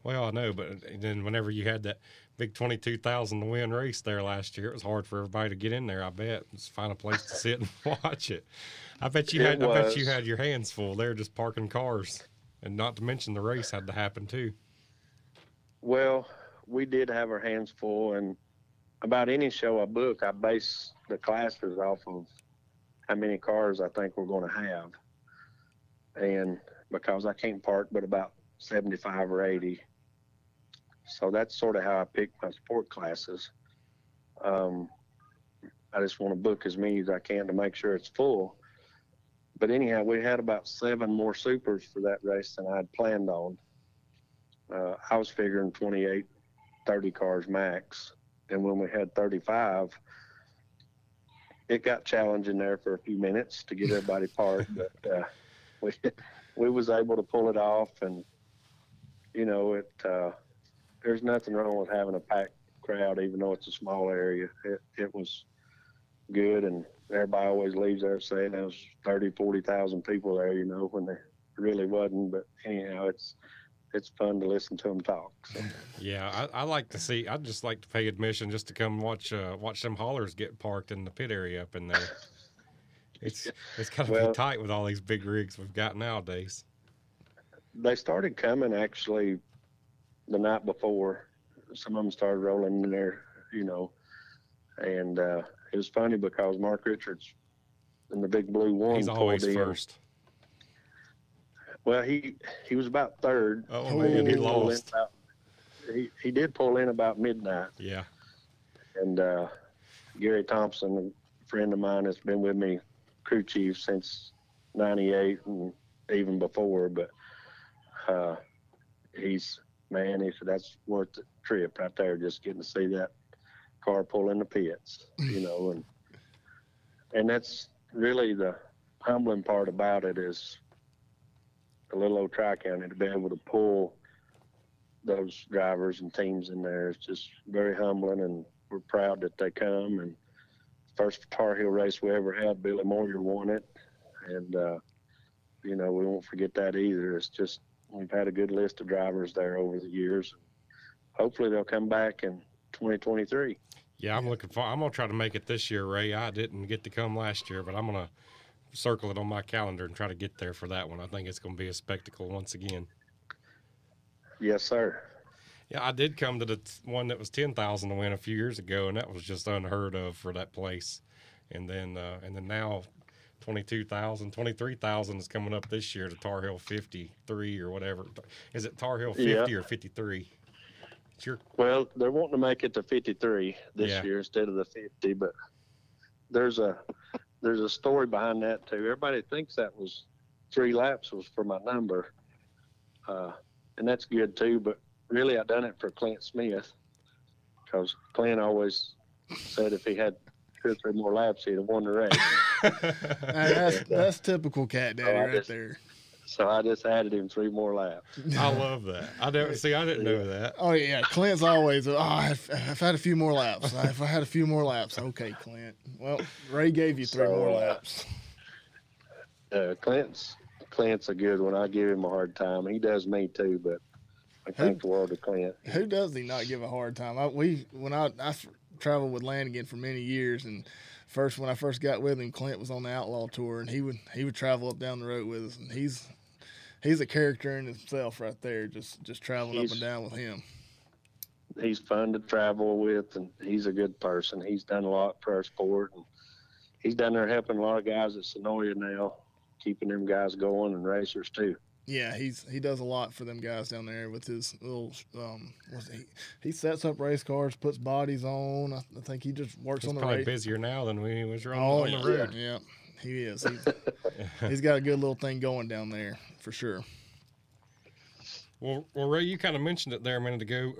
Well, I know, but then whenever you had that big twenty-two thousand to win race there last year, it was hard for everybody to get in there. I bet just find a place to sit <laughs> and watch it. I bet you It had. I bet you had your hands full there just parking cars, and not to mention the race had to happen too. Well, we did have our hands full, and about any show I book, I base the classes off of how many cars I think we're going to have, and because I can't park but about seventy-five or eighty, so that's sort of how I pick my sport classes. Um, I just want to book as many as I can to make sure it's full. But anyhow, we had about seven more supers for that race than I had planned on. Uh, I was figuring 28, 30 cars max. And when we had 35, it got challenging there for a few minutes to get everybody <laughs> parked. But uh, we we was able to pull it off, and you know it. Uh, there's nothing wrong with having a packed crowd, even though it's a small area. It it was good, and everybody always leaves there saying there was 30, 40,000 people there. You know when there really wasn't. But anyhow, it's it's fun to listen to them talk. So. <laughs> Yeah, I, I like to see. I'd just like to pay admission just to come watch uh, watch them haulers get parked in the pit area up in there. <laughs> It's it's got to Well- be tight with all these big rigs we've got nowadays. they started coming actually the night before. Some of them started rolling in there, you know, and uh, it was funny because Mark Richards in the big blue one He's always in. first. Well, he he was about third. Oh man, he in lost. about- he he did pull in about midnight, Yeah, and uh, Gary Thompson, a friend of mine, that's been with me, crew chief since '98 and even before. But uh, he's man, he said that's worth the trip right there, just getting to see that car pull in the pits, you know, <laughs> and and that's really the humbling part about it is the little old tri county to be able to pull those drivers and teams in there. It's just very humbling, and we're proud that they come. And first Tar Heel race we ever had, Billy Moyer won it, and uh, you know we won't forget that either. It's just we've had a good list of drivers there over the years. Hopefully they'll come back in 2023. yeah. I'm looking for. I'm gonna try to make it this year, Ray. I didn't get to come last year, but I'm gonna circle it on my calendar and try to get there for that one. I think it's gonna be a spectacle once again. Yes, sir. Yeah, I did come to the one that was ten thousand to win a few years ago, and that was just unheard of for that place. And then, uh, and then now, 22,000, 23,000 is coming up this year to Tar Heel fifty three or whatever. Is it Tar Heel Yeah. fifty or fifty three? It's your Well, they're wanting to make it to 53 this Yeah. year instead of the 50, but there's a there's a story behind that too. Everybody thinks that was three laps was for my number, uh, and that's good too. But really, I done it for Clint Smith because Clint always said if he had two or three more laps, he'd have won the race. <laughs> Hey, that's that's typical cat daddy I right just- there. so I just added him three more laps. I love that. I never see. I didn't know that. Oh yeah, Clint's always. Oh, I've, I've had a few more laps. If I had a few more laps, okay, Clint. Well, Ray gave you three So, more uh, laps. Uh, Clint's Clint's a good one. I give him a hard time. He does me too, but I thank the world of Clint. Who does he not give a hard time? I, we when I I f- traveled with Lanigan for many years, and first when I first got with him, Clint was on the Outlaw tour, and he would he would travel up down the road with us, and he's he's a character in himself right there, just just traveling up and down with him. he's fun to travel with, and he's a good person. He's done a lot for our sport, and he's down there helping a lot of guys at Senoia now, keeping them guys going and racers too. Yeah, he's he does a lot for them guys down there with his little um. What's he, he sets up race cars, puts bodies on. I, I think he just works He's on the probably race. busier now than when he was on, Oh, on the road. yeah, he is. He's, <laughs> he's got a good little thing going down there for sure. Well, well, Ray, you kind of mentioned it there a minute ago.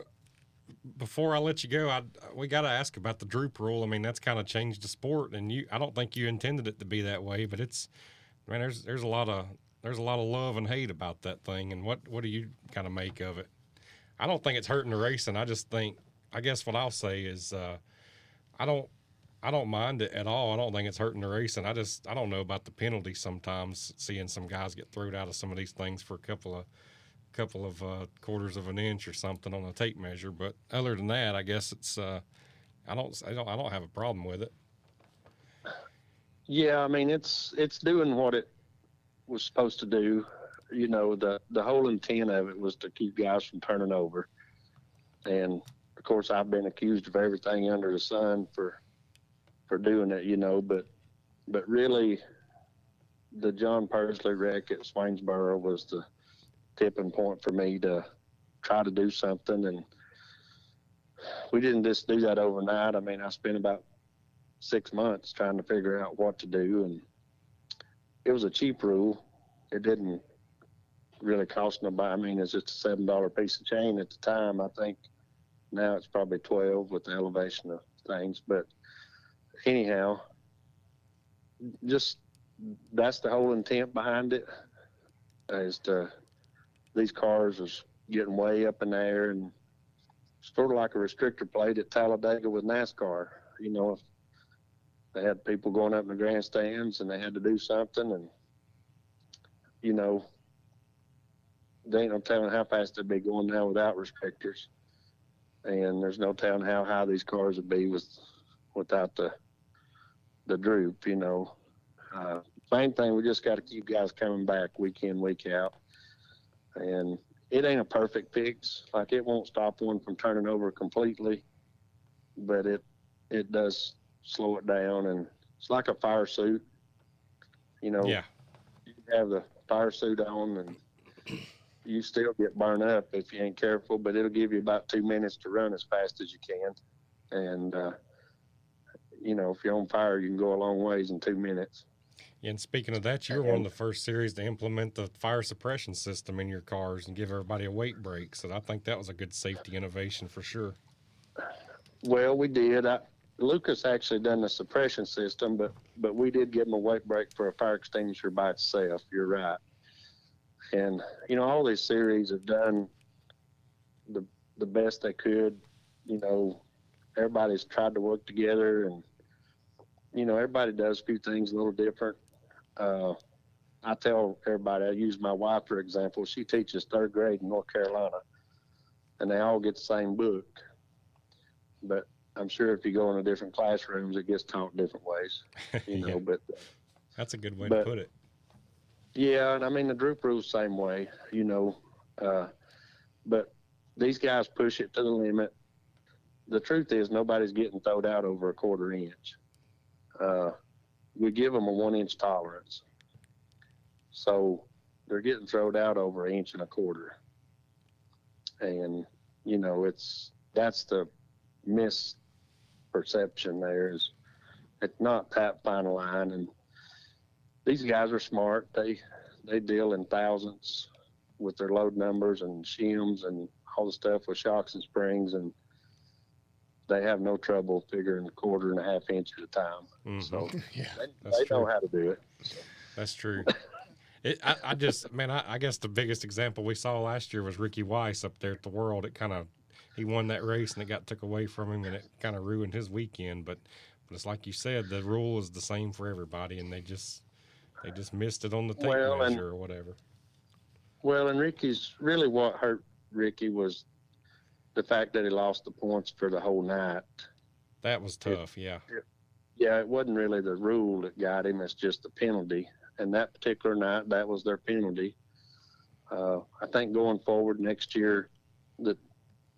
Before I let you go, I we got to ask about the droop rule. I mean, that's kind of changed the sport, and you I don't think you intended it to be that way, but it's man, there's there's a lot of there's a lot of love and hate about that thing. And what what do you kind of make of it? I don't think it's hurting the racing. I just think I guess what I'll say is uh, I don't I don't mind it at all. I don't think it's hurting the racing. I just I don't know about the penalty sometimes. Seeing some guys get thrown out of some of these things for a couple of couple of uh, quarters of an inch or something on a tape measure. But other than that, I guess it's uh, I don't I don't I don't have a problem with it. Yeah, I mean it's it's doing what it was supposed to do. You know, the the whole intent of it was to keep guys from turning over. And of course, I've been accused of everything under the sun for for doing it. You know, but but really, the John Persley wreck at Swainsboro was the tipping point for me to try to do something and we didn't just do that overnight. I mean, I spent about six months trying to figure out what to do, and it was a cheap rule. It didn't really cost nobody. I mean, it's just a seven dollar piece of chain at the time. I think now it's probably twelve with the elevation of things. But anyhow, just that's the whole intent behind it. Is to these cars is getting way up in the air and sort of like a restrictor plate at Talladega with NASCAR. You know, they had people going up in the grandstands and they had to do something and you know they ain't no telling how fast they'd be going now without restrictors and there's no telling how high these cars would be with without the the droop you know. Uh, main thing we just got to keep guys coming back week in week out. And it ain't a perfect fix. Like it won't stop one from turning over completely but it it does slow it down, and it's like a fire suit. You know, Yeah. you have the fire suit on, and you still get burned up if you ain't careful. But it'll give you about two minutes to run as fast as you can, and uh, you know, if you're on fire, you can go a long ways in two minutes. And speaking of that, you were one of the first series to implement the fire suppression system in your cars and give everybody a weight break. So I think that was a good safety innovation for sure. Well, we did. I, Lucas actually done the suppression system, but but we did give him a weight break for a fire extinguisher by itself. You're right. And you know, all these series have done the the best they could. You know, everybody's tried to work together, and you know, everybody does a few things a little different. Uh, I tell everybody, I use my wife for example. She teaches third grade in North Carolina, and they all get the same book. But I'm sure if you go into different classrooms, it gets taught different ways. <laughs> You know, Yeah. but That's a good way But- to put it. yeah, and I mean the droop rule's the same way, you know. Uh, but these guys push it to the limit. The truth is, nobody's getting thrown out over a quarter inch. Uh, we give them a one inch tolerance, so they're getting thrown out over an inch and a quarter. And you know, it's that's the misperception. There is, it's not that fine a line, and these guys are smart. They they deal in thousands with their load numbers and shims and all the stuff with shocks and springs, and they have no trouble figuring a quarter and a half inch at a time. Mhm. So <laughs> Yeah. they, they know how to do it. That's true. <laughs> It, I, I just, man, I, I guess the biggest example we saw last year was Ricky Weiss up there at the World. It kind of, he won that race and it got took away from him and it kind of ruined his weekend. But, but it's like you said, the rule is the same for everybody, and they just, they just missed it on the tape Well, and- measure or whatever. Well, and Ricky's really what hurt Ricky was the fact that he lost the points for the whole night. That was tough. Yeah. Yeah, it wasn't really the rule that got him; it's just the penalty. And that particular night, that was their penalty. Uh, I think going forward next year, that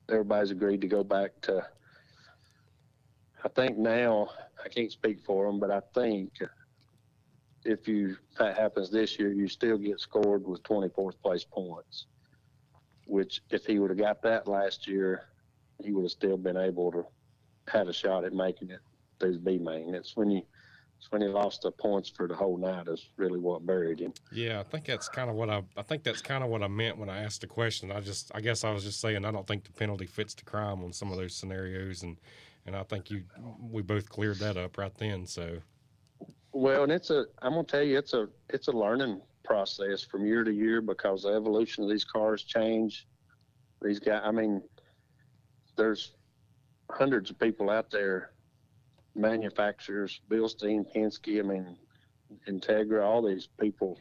everybody's agreed to go back to. I think now I can't speak for them, but I think if you that happens this year, you still get scored with 24th place points. Which, if he would have got that last year, he would have still been able to had a shot at making it through the B main. It's when you when he lost the points for the whole night is really what buried him. Yeah, I think that's kind of what I. I think that's kind of what I meant when I asked the question. I just, I guess I was just saying I don't think the penalty fits the crime on some of those scenarios, and and I think you, we both cleared that up right then. So Well, and it's a I'm gonna tell you it's a it's a learning process from year to year because the evolution of these cars change. These guys, I mean, there's hundreds of people out there, manufacturers, Bilstein, Penske, I mean, Integra, all these people,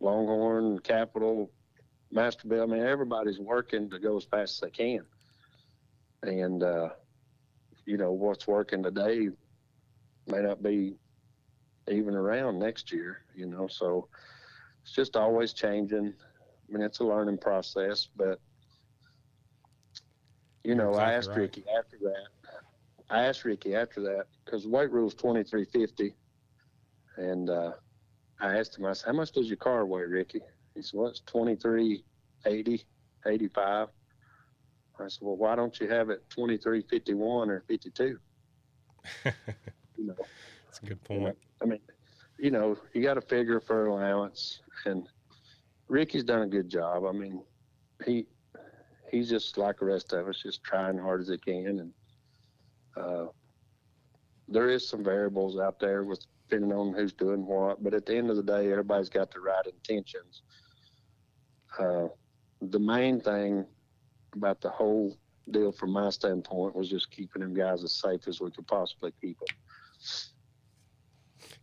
Longhorn, Capital, Masterbuilt. I mean, everybody's working to go as fast as they can. And, uh, you know, what's working today may not be even around next year, you know, so it's just always changing. I mean, it's a learning process, but you know, I asked right. Ricky after that. I asked Ricky after that because the weight rule is twenty three fifty, and uh, I asked him. I said, "How much does your car weigh, Ricky?" He said, "Well, it's twenty three eighty, eighty five. I said, "Well, why don't you have it twenty three fifty one or fifty two? <laughs> You know, That's a good point. I mean, you know, you got to figure for allowance, and Ricky's done a good job. I mean, he he's just like the rest of us, just trying hard as he can, and uh, there is some variables out there with depending on who's doing what. But at the end of the day, everybody's got the right intentions. Uh, the main thing about the whole deal, from my standpoint, was just keeping them guys as safe as we could possibly keep them.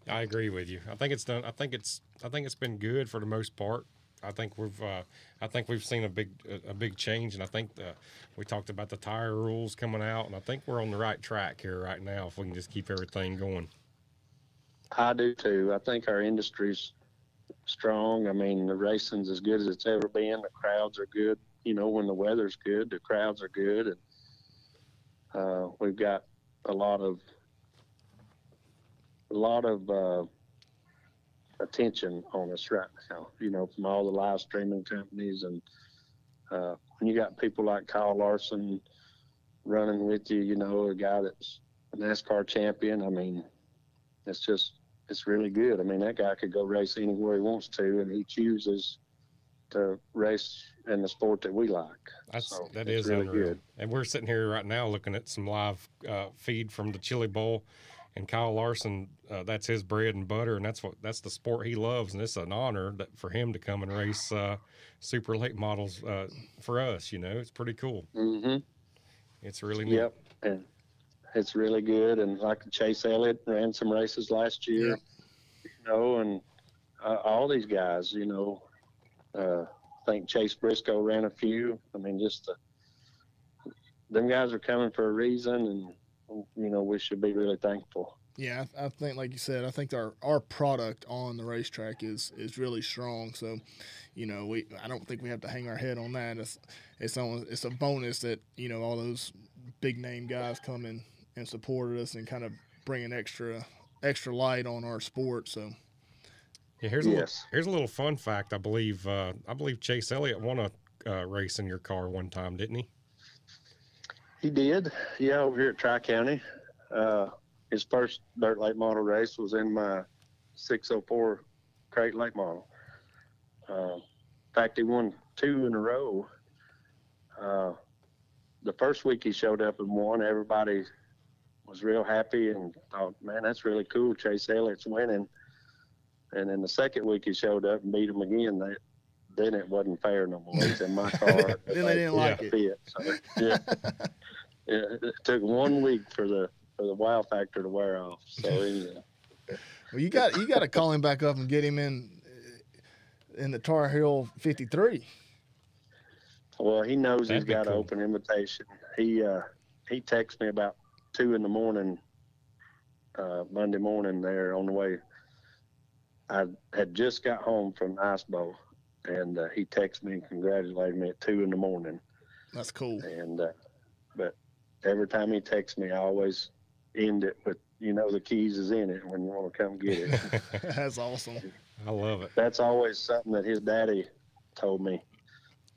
I agree with you. I think it's done. I think it's. I think it's been good for the most part. I think we've. Uh, I think we've seen a big a, a big change, and I think the, we talked about the tire rules coming out, and I think we're on the right track here right now. If we can just keep everything going. I do too. I think our industry's strong. I mean, the racing's as good as it's ever been. The crowds are good. You know, when the weather's good, the crowds are good, and uh, we've got a lot of a lot of uh, attention on us right now. You know, from all the live streaming companies, and uh, when you got people like Kyle Larson running with you, you know, a guy that's a NASCAR champion. I mean, it's just it's really good. I mean, that guy could go race anywhere he wants to, and he chooses to race in the sport that we like. That's So, that is really unreal. good. And we're sitting here right now looking at some live uh, feed from the Chili Bowl, and Kyle Larson. Uh, that's his bread and butter, and that's what that's the sport he loves, and it's an honor that for him to come and race uh, super late models uh, for us. You know, it's pretty cool. Mm-hmm. It's really neat. Yep, and it's really good. And like Chase Elliott ran some races last year, you know, and uh, all these guys, you know, uh, I think Chase Briscoe ran a few. I mean, just the, them guys are coming for a reason, and you know, we should be really thankful. Yeah, I, I think, like you said, I think our, our product on the racetrack is is really strong. So, you know, we I don't think we have to hang our head on that. It's it's on, it's a bonus that you know all those big name guys come in and supported us and kind of bring an extra extra light on our sport. So, Yeah, here's a little, here's a little fun fact. I believe uh, I believe Chase Elliott won a uh, race in your car one time, didn't he? He did, yeah, over here at Tri County. Uh, his first dirt late model race was in my 604 crate late model. Uh, in fact, he won two in a row. Uh, the first week he showed up and won, everybody was real happy and thought, man, that's really cool. Chase Elliott's winning. And then the second week he showed up and beat him again. They, then it wasn't fair no more. He's in my <laughs> car. Then they didn't like it. Fit, so, yeah. <laughs> yeah, it took one week for the for the wow factor to wear off. So anyway. <laughs> well, you got you got to call him back up and get him in in the Tar Heel 53. Well, he knows That'd he's be got an open invitation. He uh, he texted me about two in the morning, uh, Monday morning. There on the way, I had just got home from the ice bowl, and uh, he texted me and congratulated me at two in the morning. That's cool. And uh, but every time he texts me, I always end it with, "You know, the keys is in it when you want to come get it." <laughs> <laughs> That's awesome. I love it. that's always something that his daddy told me.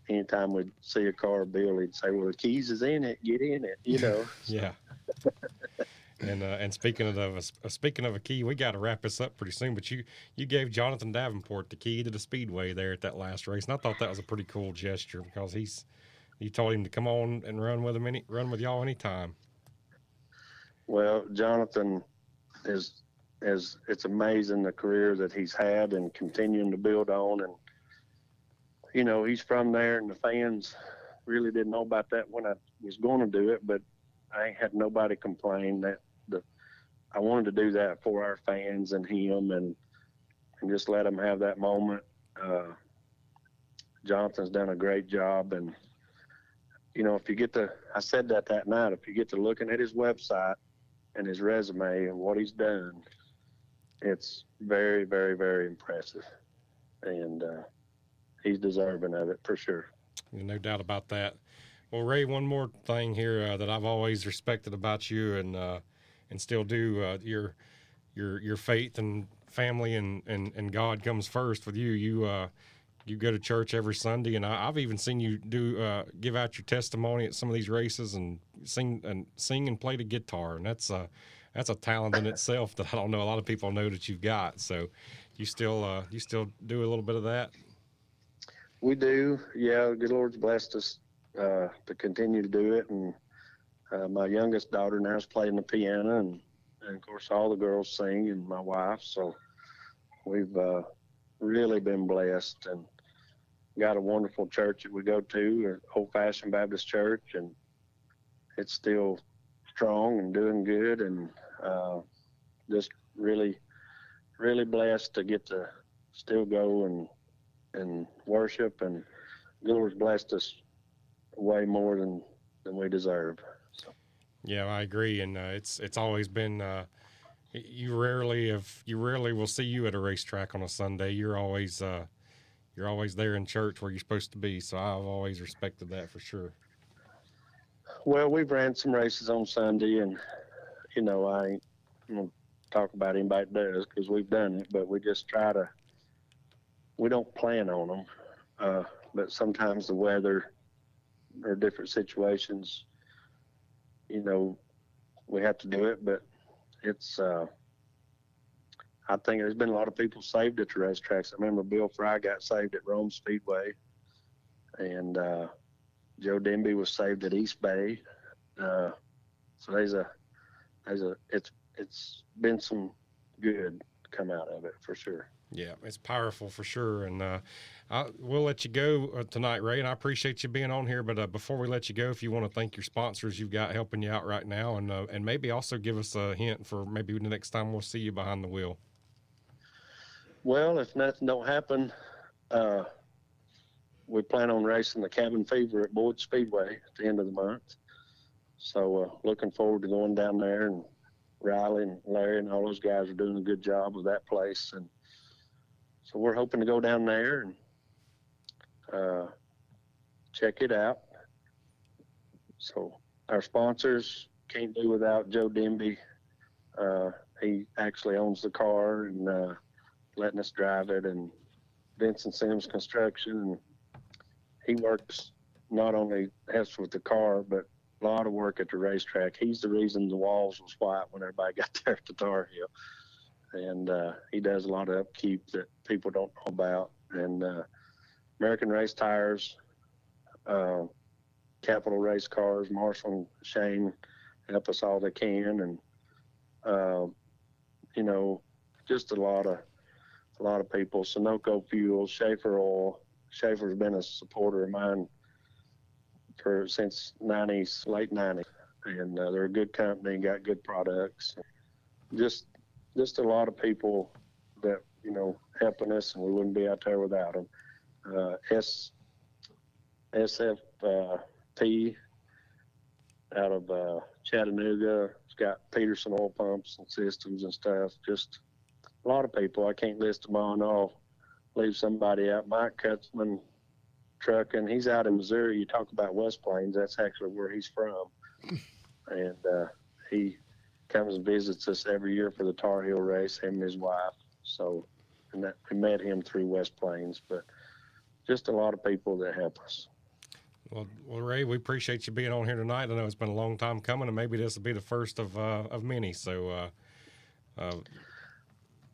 Anytime we'd see a car bill, he'd say, "Well, the keys is in it. Get in it." You know. <laughs> Yeah. and uh, and speaking of the, uh, speaking of a key, we got to wrap this up pretty soon. But you you gave Jonathan Davenport the key to the speedway there at that last race, and I thought that was a pretty cool gesture because he's you told him to come on and run with him any run with y'all anytime. Well, Jonathan is as it's amazing the career that he's had and continuing to build on. And you know, he's from there, and the fans really didn't know about that when I was going to do it, but I had nobody complain that the I wanted to do that for our fans and him, and and just let him have that moment. Uh, Jonathan's done a great job, and you know, if you get to, I said that that night, if you get to looking at his website and his resume and what he's done, it's very, very, very impressive, and uh, he's deserving of it for sure. No doubt about that. Well, Ray, one more thing here uh, that I've always respected about you and uh, and still do uh, your your your faith and family and, and, and God comes first with you. You uh, you go to church every Sunday, and I, have even seen you do uh, give out your testimony at some of these races and sing and sing and play the guitar, and that's a that's a talent in <laughs> itself that I don't know a lot of people know that you've got. So you still uh, you still do a little bit of that. We do, yeah. Good Lord's blessed us uh, to continue to do it, and uh, my youngest daughter now is playing the piano, and, and of course all the girls sing, and my wife. So we've uh, really been blessed, and got a wonderful church that we go to, an Old Fashioned Baptist Church, and it's still strong and doing good, and uh, just really, really blessed to get to still go and and worship, and the Lord's blessed us way more than than we deserve. So. Yeah, I agree, and uh, it's it's always been. Uh, you rarely have you rarely will see you at a racetrack on a Sunday. You're always uh, you're always there in church where you're supposed to be. So I've always respected that for sure. Well, we've ran some races on Sunday, and you know I ain't gonna talk about anybody that does because we've done it, but we just try to. We don't plan on them, uh, but sometimes the weather or different situations, you know, we have to do it. But it's, uh, I think there's been a lot of people saved at the racetracks. I remember Bill Fry got saved at Rome Speedway, and uh, Joe Denby was saved at East Bay. Uh, so there's a, there's a, it's it's been some good come out of it for sure. Yeah, it's powerful for sure, and uh, I, we'll let you go uh, tonight, Ray. And I appreciate you being on here. But uh, before we let you go, if you want to thank your sponsors you've got helping you out right now, and uh, and maybe also give us a hint for maybe the next time we'll see you behind the wheel. Well, if nothing don't happen, uh, we plan on racing the Cabin Fever at Boyd Speedway at the end of the month. So uh, looking forward to going down there and Riley and Larry and all those guys are doing a good job with that place and so we're hoping to go down there and uh, check it out. So our sponsors can't do without Joe Demby. Uh, he actually owns the car and uh, letting us drive it, and Vincent Sims Construction. He works not only helps with the car, but a lot of work at the racetrack. He's the reason the walls was white when everybody <laughs> got there at the Tar Heel and uh, he does a lot of upkeep that people don't know about. And uh, American Race Tires, uh, Capital Race Cars, Marshall and Shane help us all they can, and uh, you know, just a lot of a lot of people. Sunoco Fuel, Schaeffer Oil. Schaeffer's been a supporter of mine for since '90s, late '90s, and uh, they're a good company, got good products. Just just a lot of people that you know helping us, and we wouldn't be out there without them. Uh, S SFP out of uh, Chattanooga. It's got Peterson oil pumps and systems and stuff. Just a lot of people. I can't list them all. I'll leave somebody out. Mike Kutzman trucking. He's out in Missouri. You talk about West Plains. That's actually where he's from, <laughs> and uh, he comes and visits us every year for the Tar Heel race, him and his wife. So, and that, we met him through West Plains, but just a lot of people that help us. Well, well, Ray, we appreciate you being on here tonight. I know it's been a long time coming, and maybe this will be the first of uh, of many. So, uh, uh,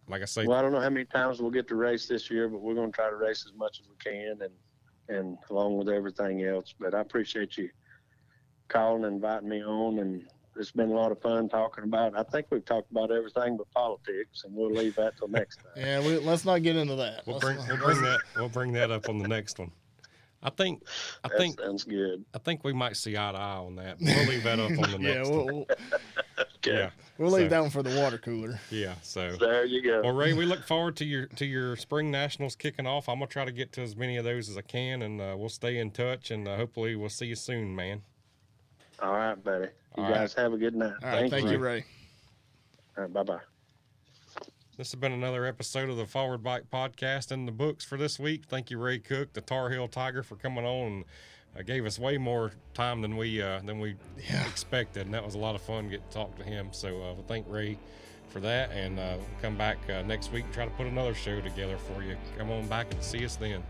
like I say, well, I don't know how many times we'll get to race this year, but we're going to try to race as much as we can, and and along with everything else. But I appreciate you calling and inviting me on, and it's been a lot of fun talking about. It. I think we've talked about everything but politics, and we'll leave that till next time. Yeah, we, let's not get into that. We'll bring we'll bring that we'll bring that up on the next one. I think I That think sounds good. I think we might see eye to eye on that. We'll leave that up on the <laughs> yeah, next we'll, one. We'll, Okay. Yeah, we'll leave So- that one for the water cooler. <laughs> yeah. So There you go. Well, Ray, we look forward to your to your spring nationals kicking off. I'm gonna try to get to as many of those as I can, and uh, we'll stay in touch. And uh, hopefully, we'll see you soon, man. All right, buddy. You All right. guys have a good night. All right, thank, you, Ray. All right, bye bye. This has been another episode of the Forward Bite Podcast in the books for this week. Thank you, Ray Cook, the Tar Heel Tiger, for coming on. Uh, gave us way more time than we uh, than we Yeah. expected, and that was a lot of fun getting to talk to him. So uh, we'll thank Ray for that, and uh, we'll come back uh, next week and try to put another show together for you. Come on back and see us then.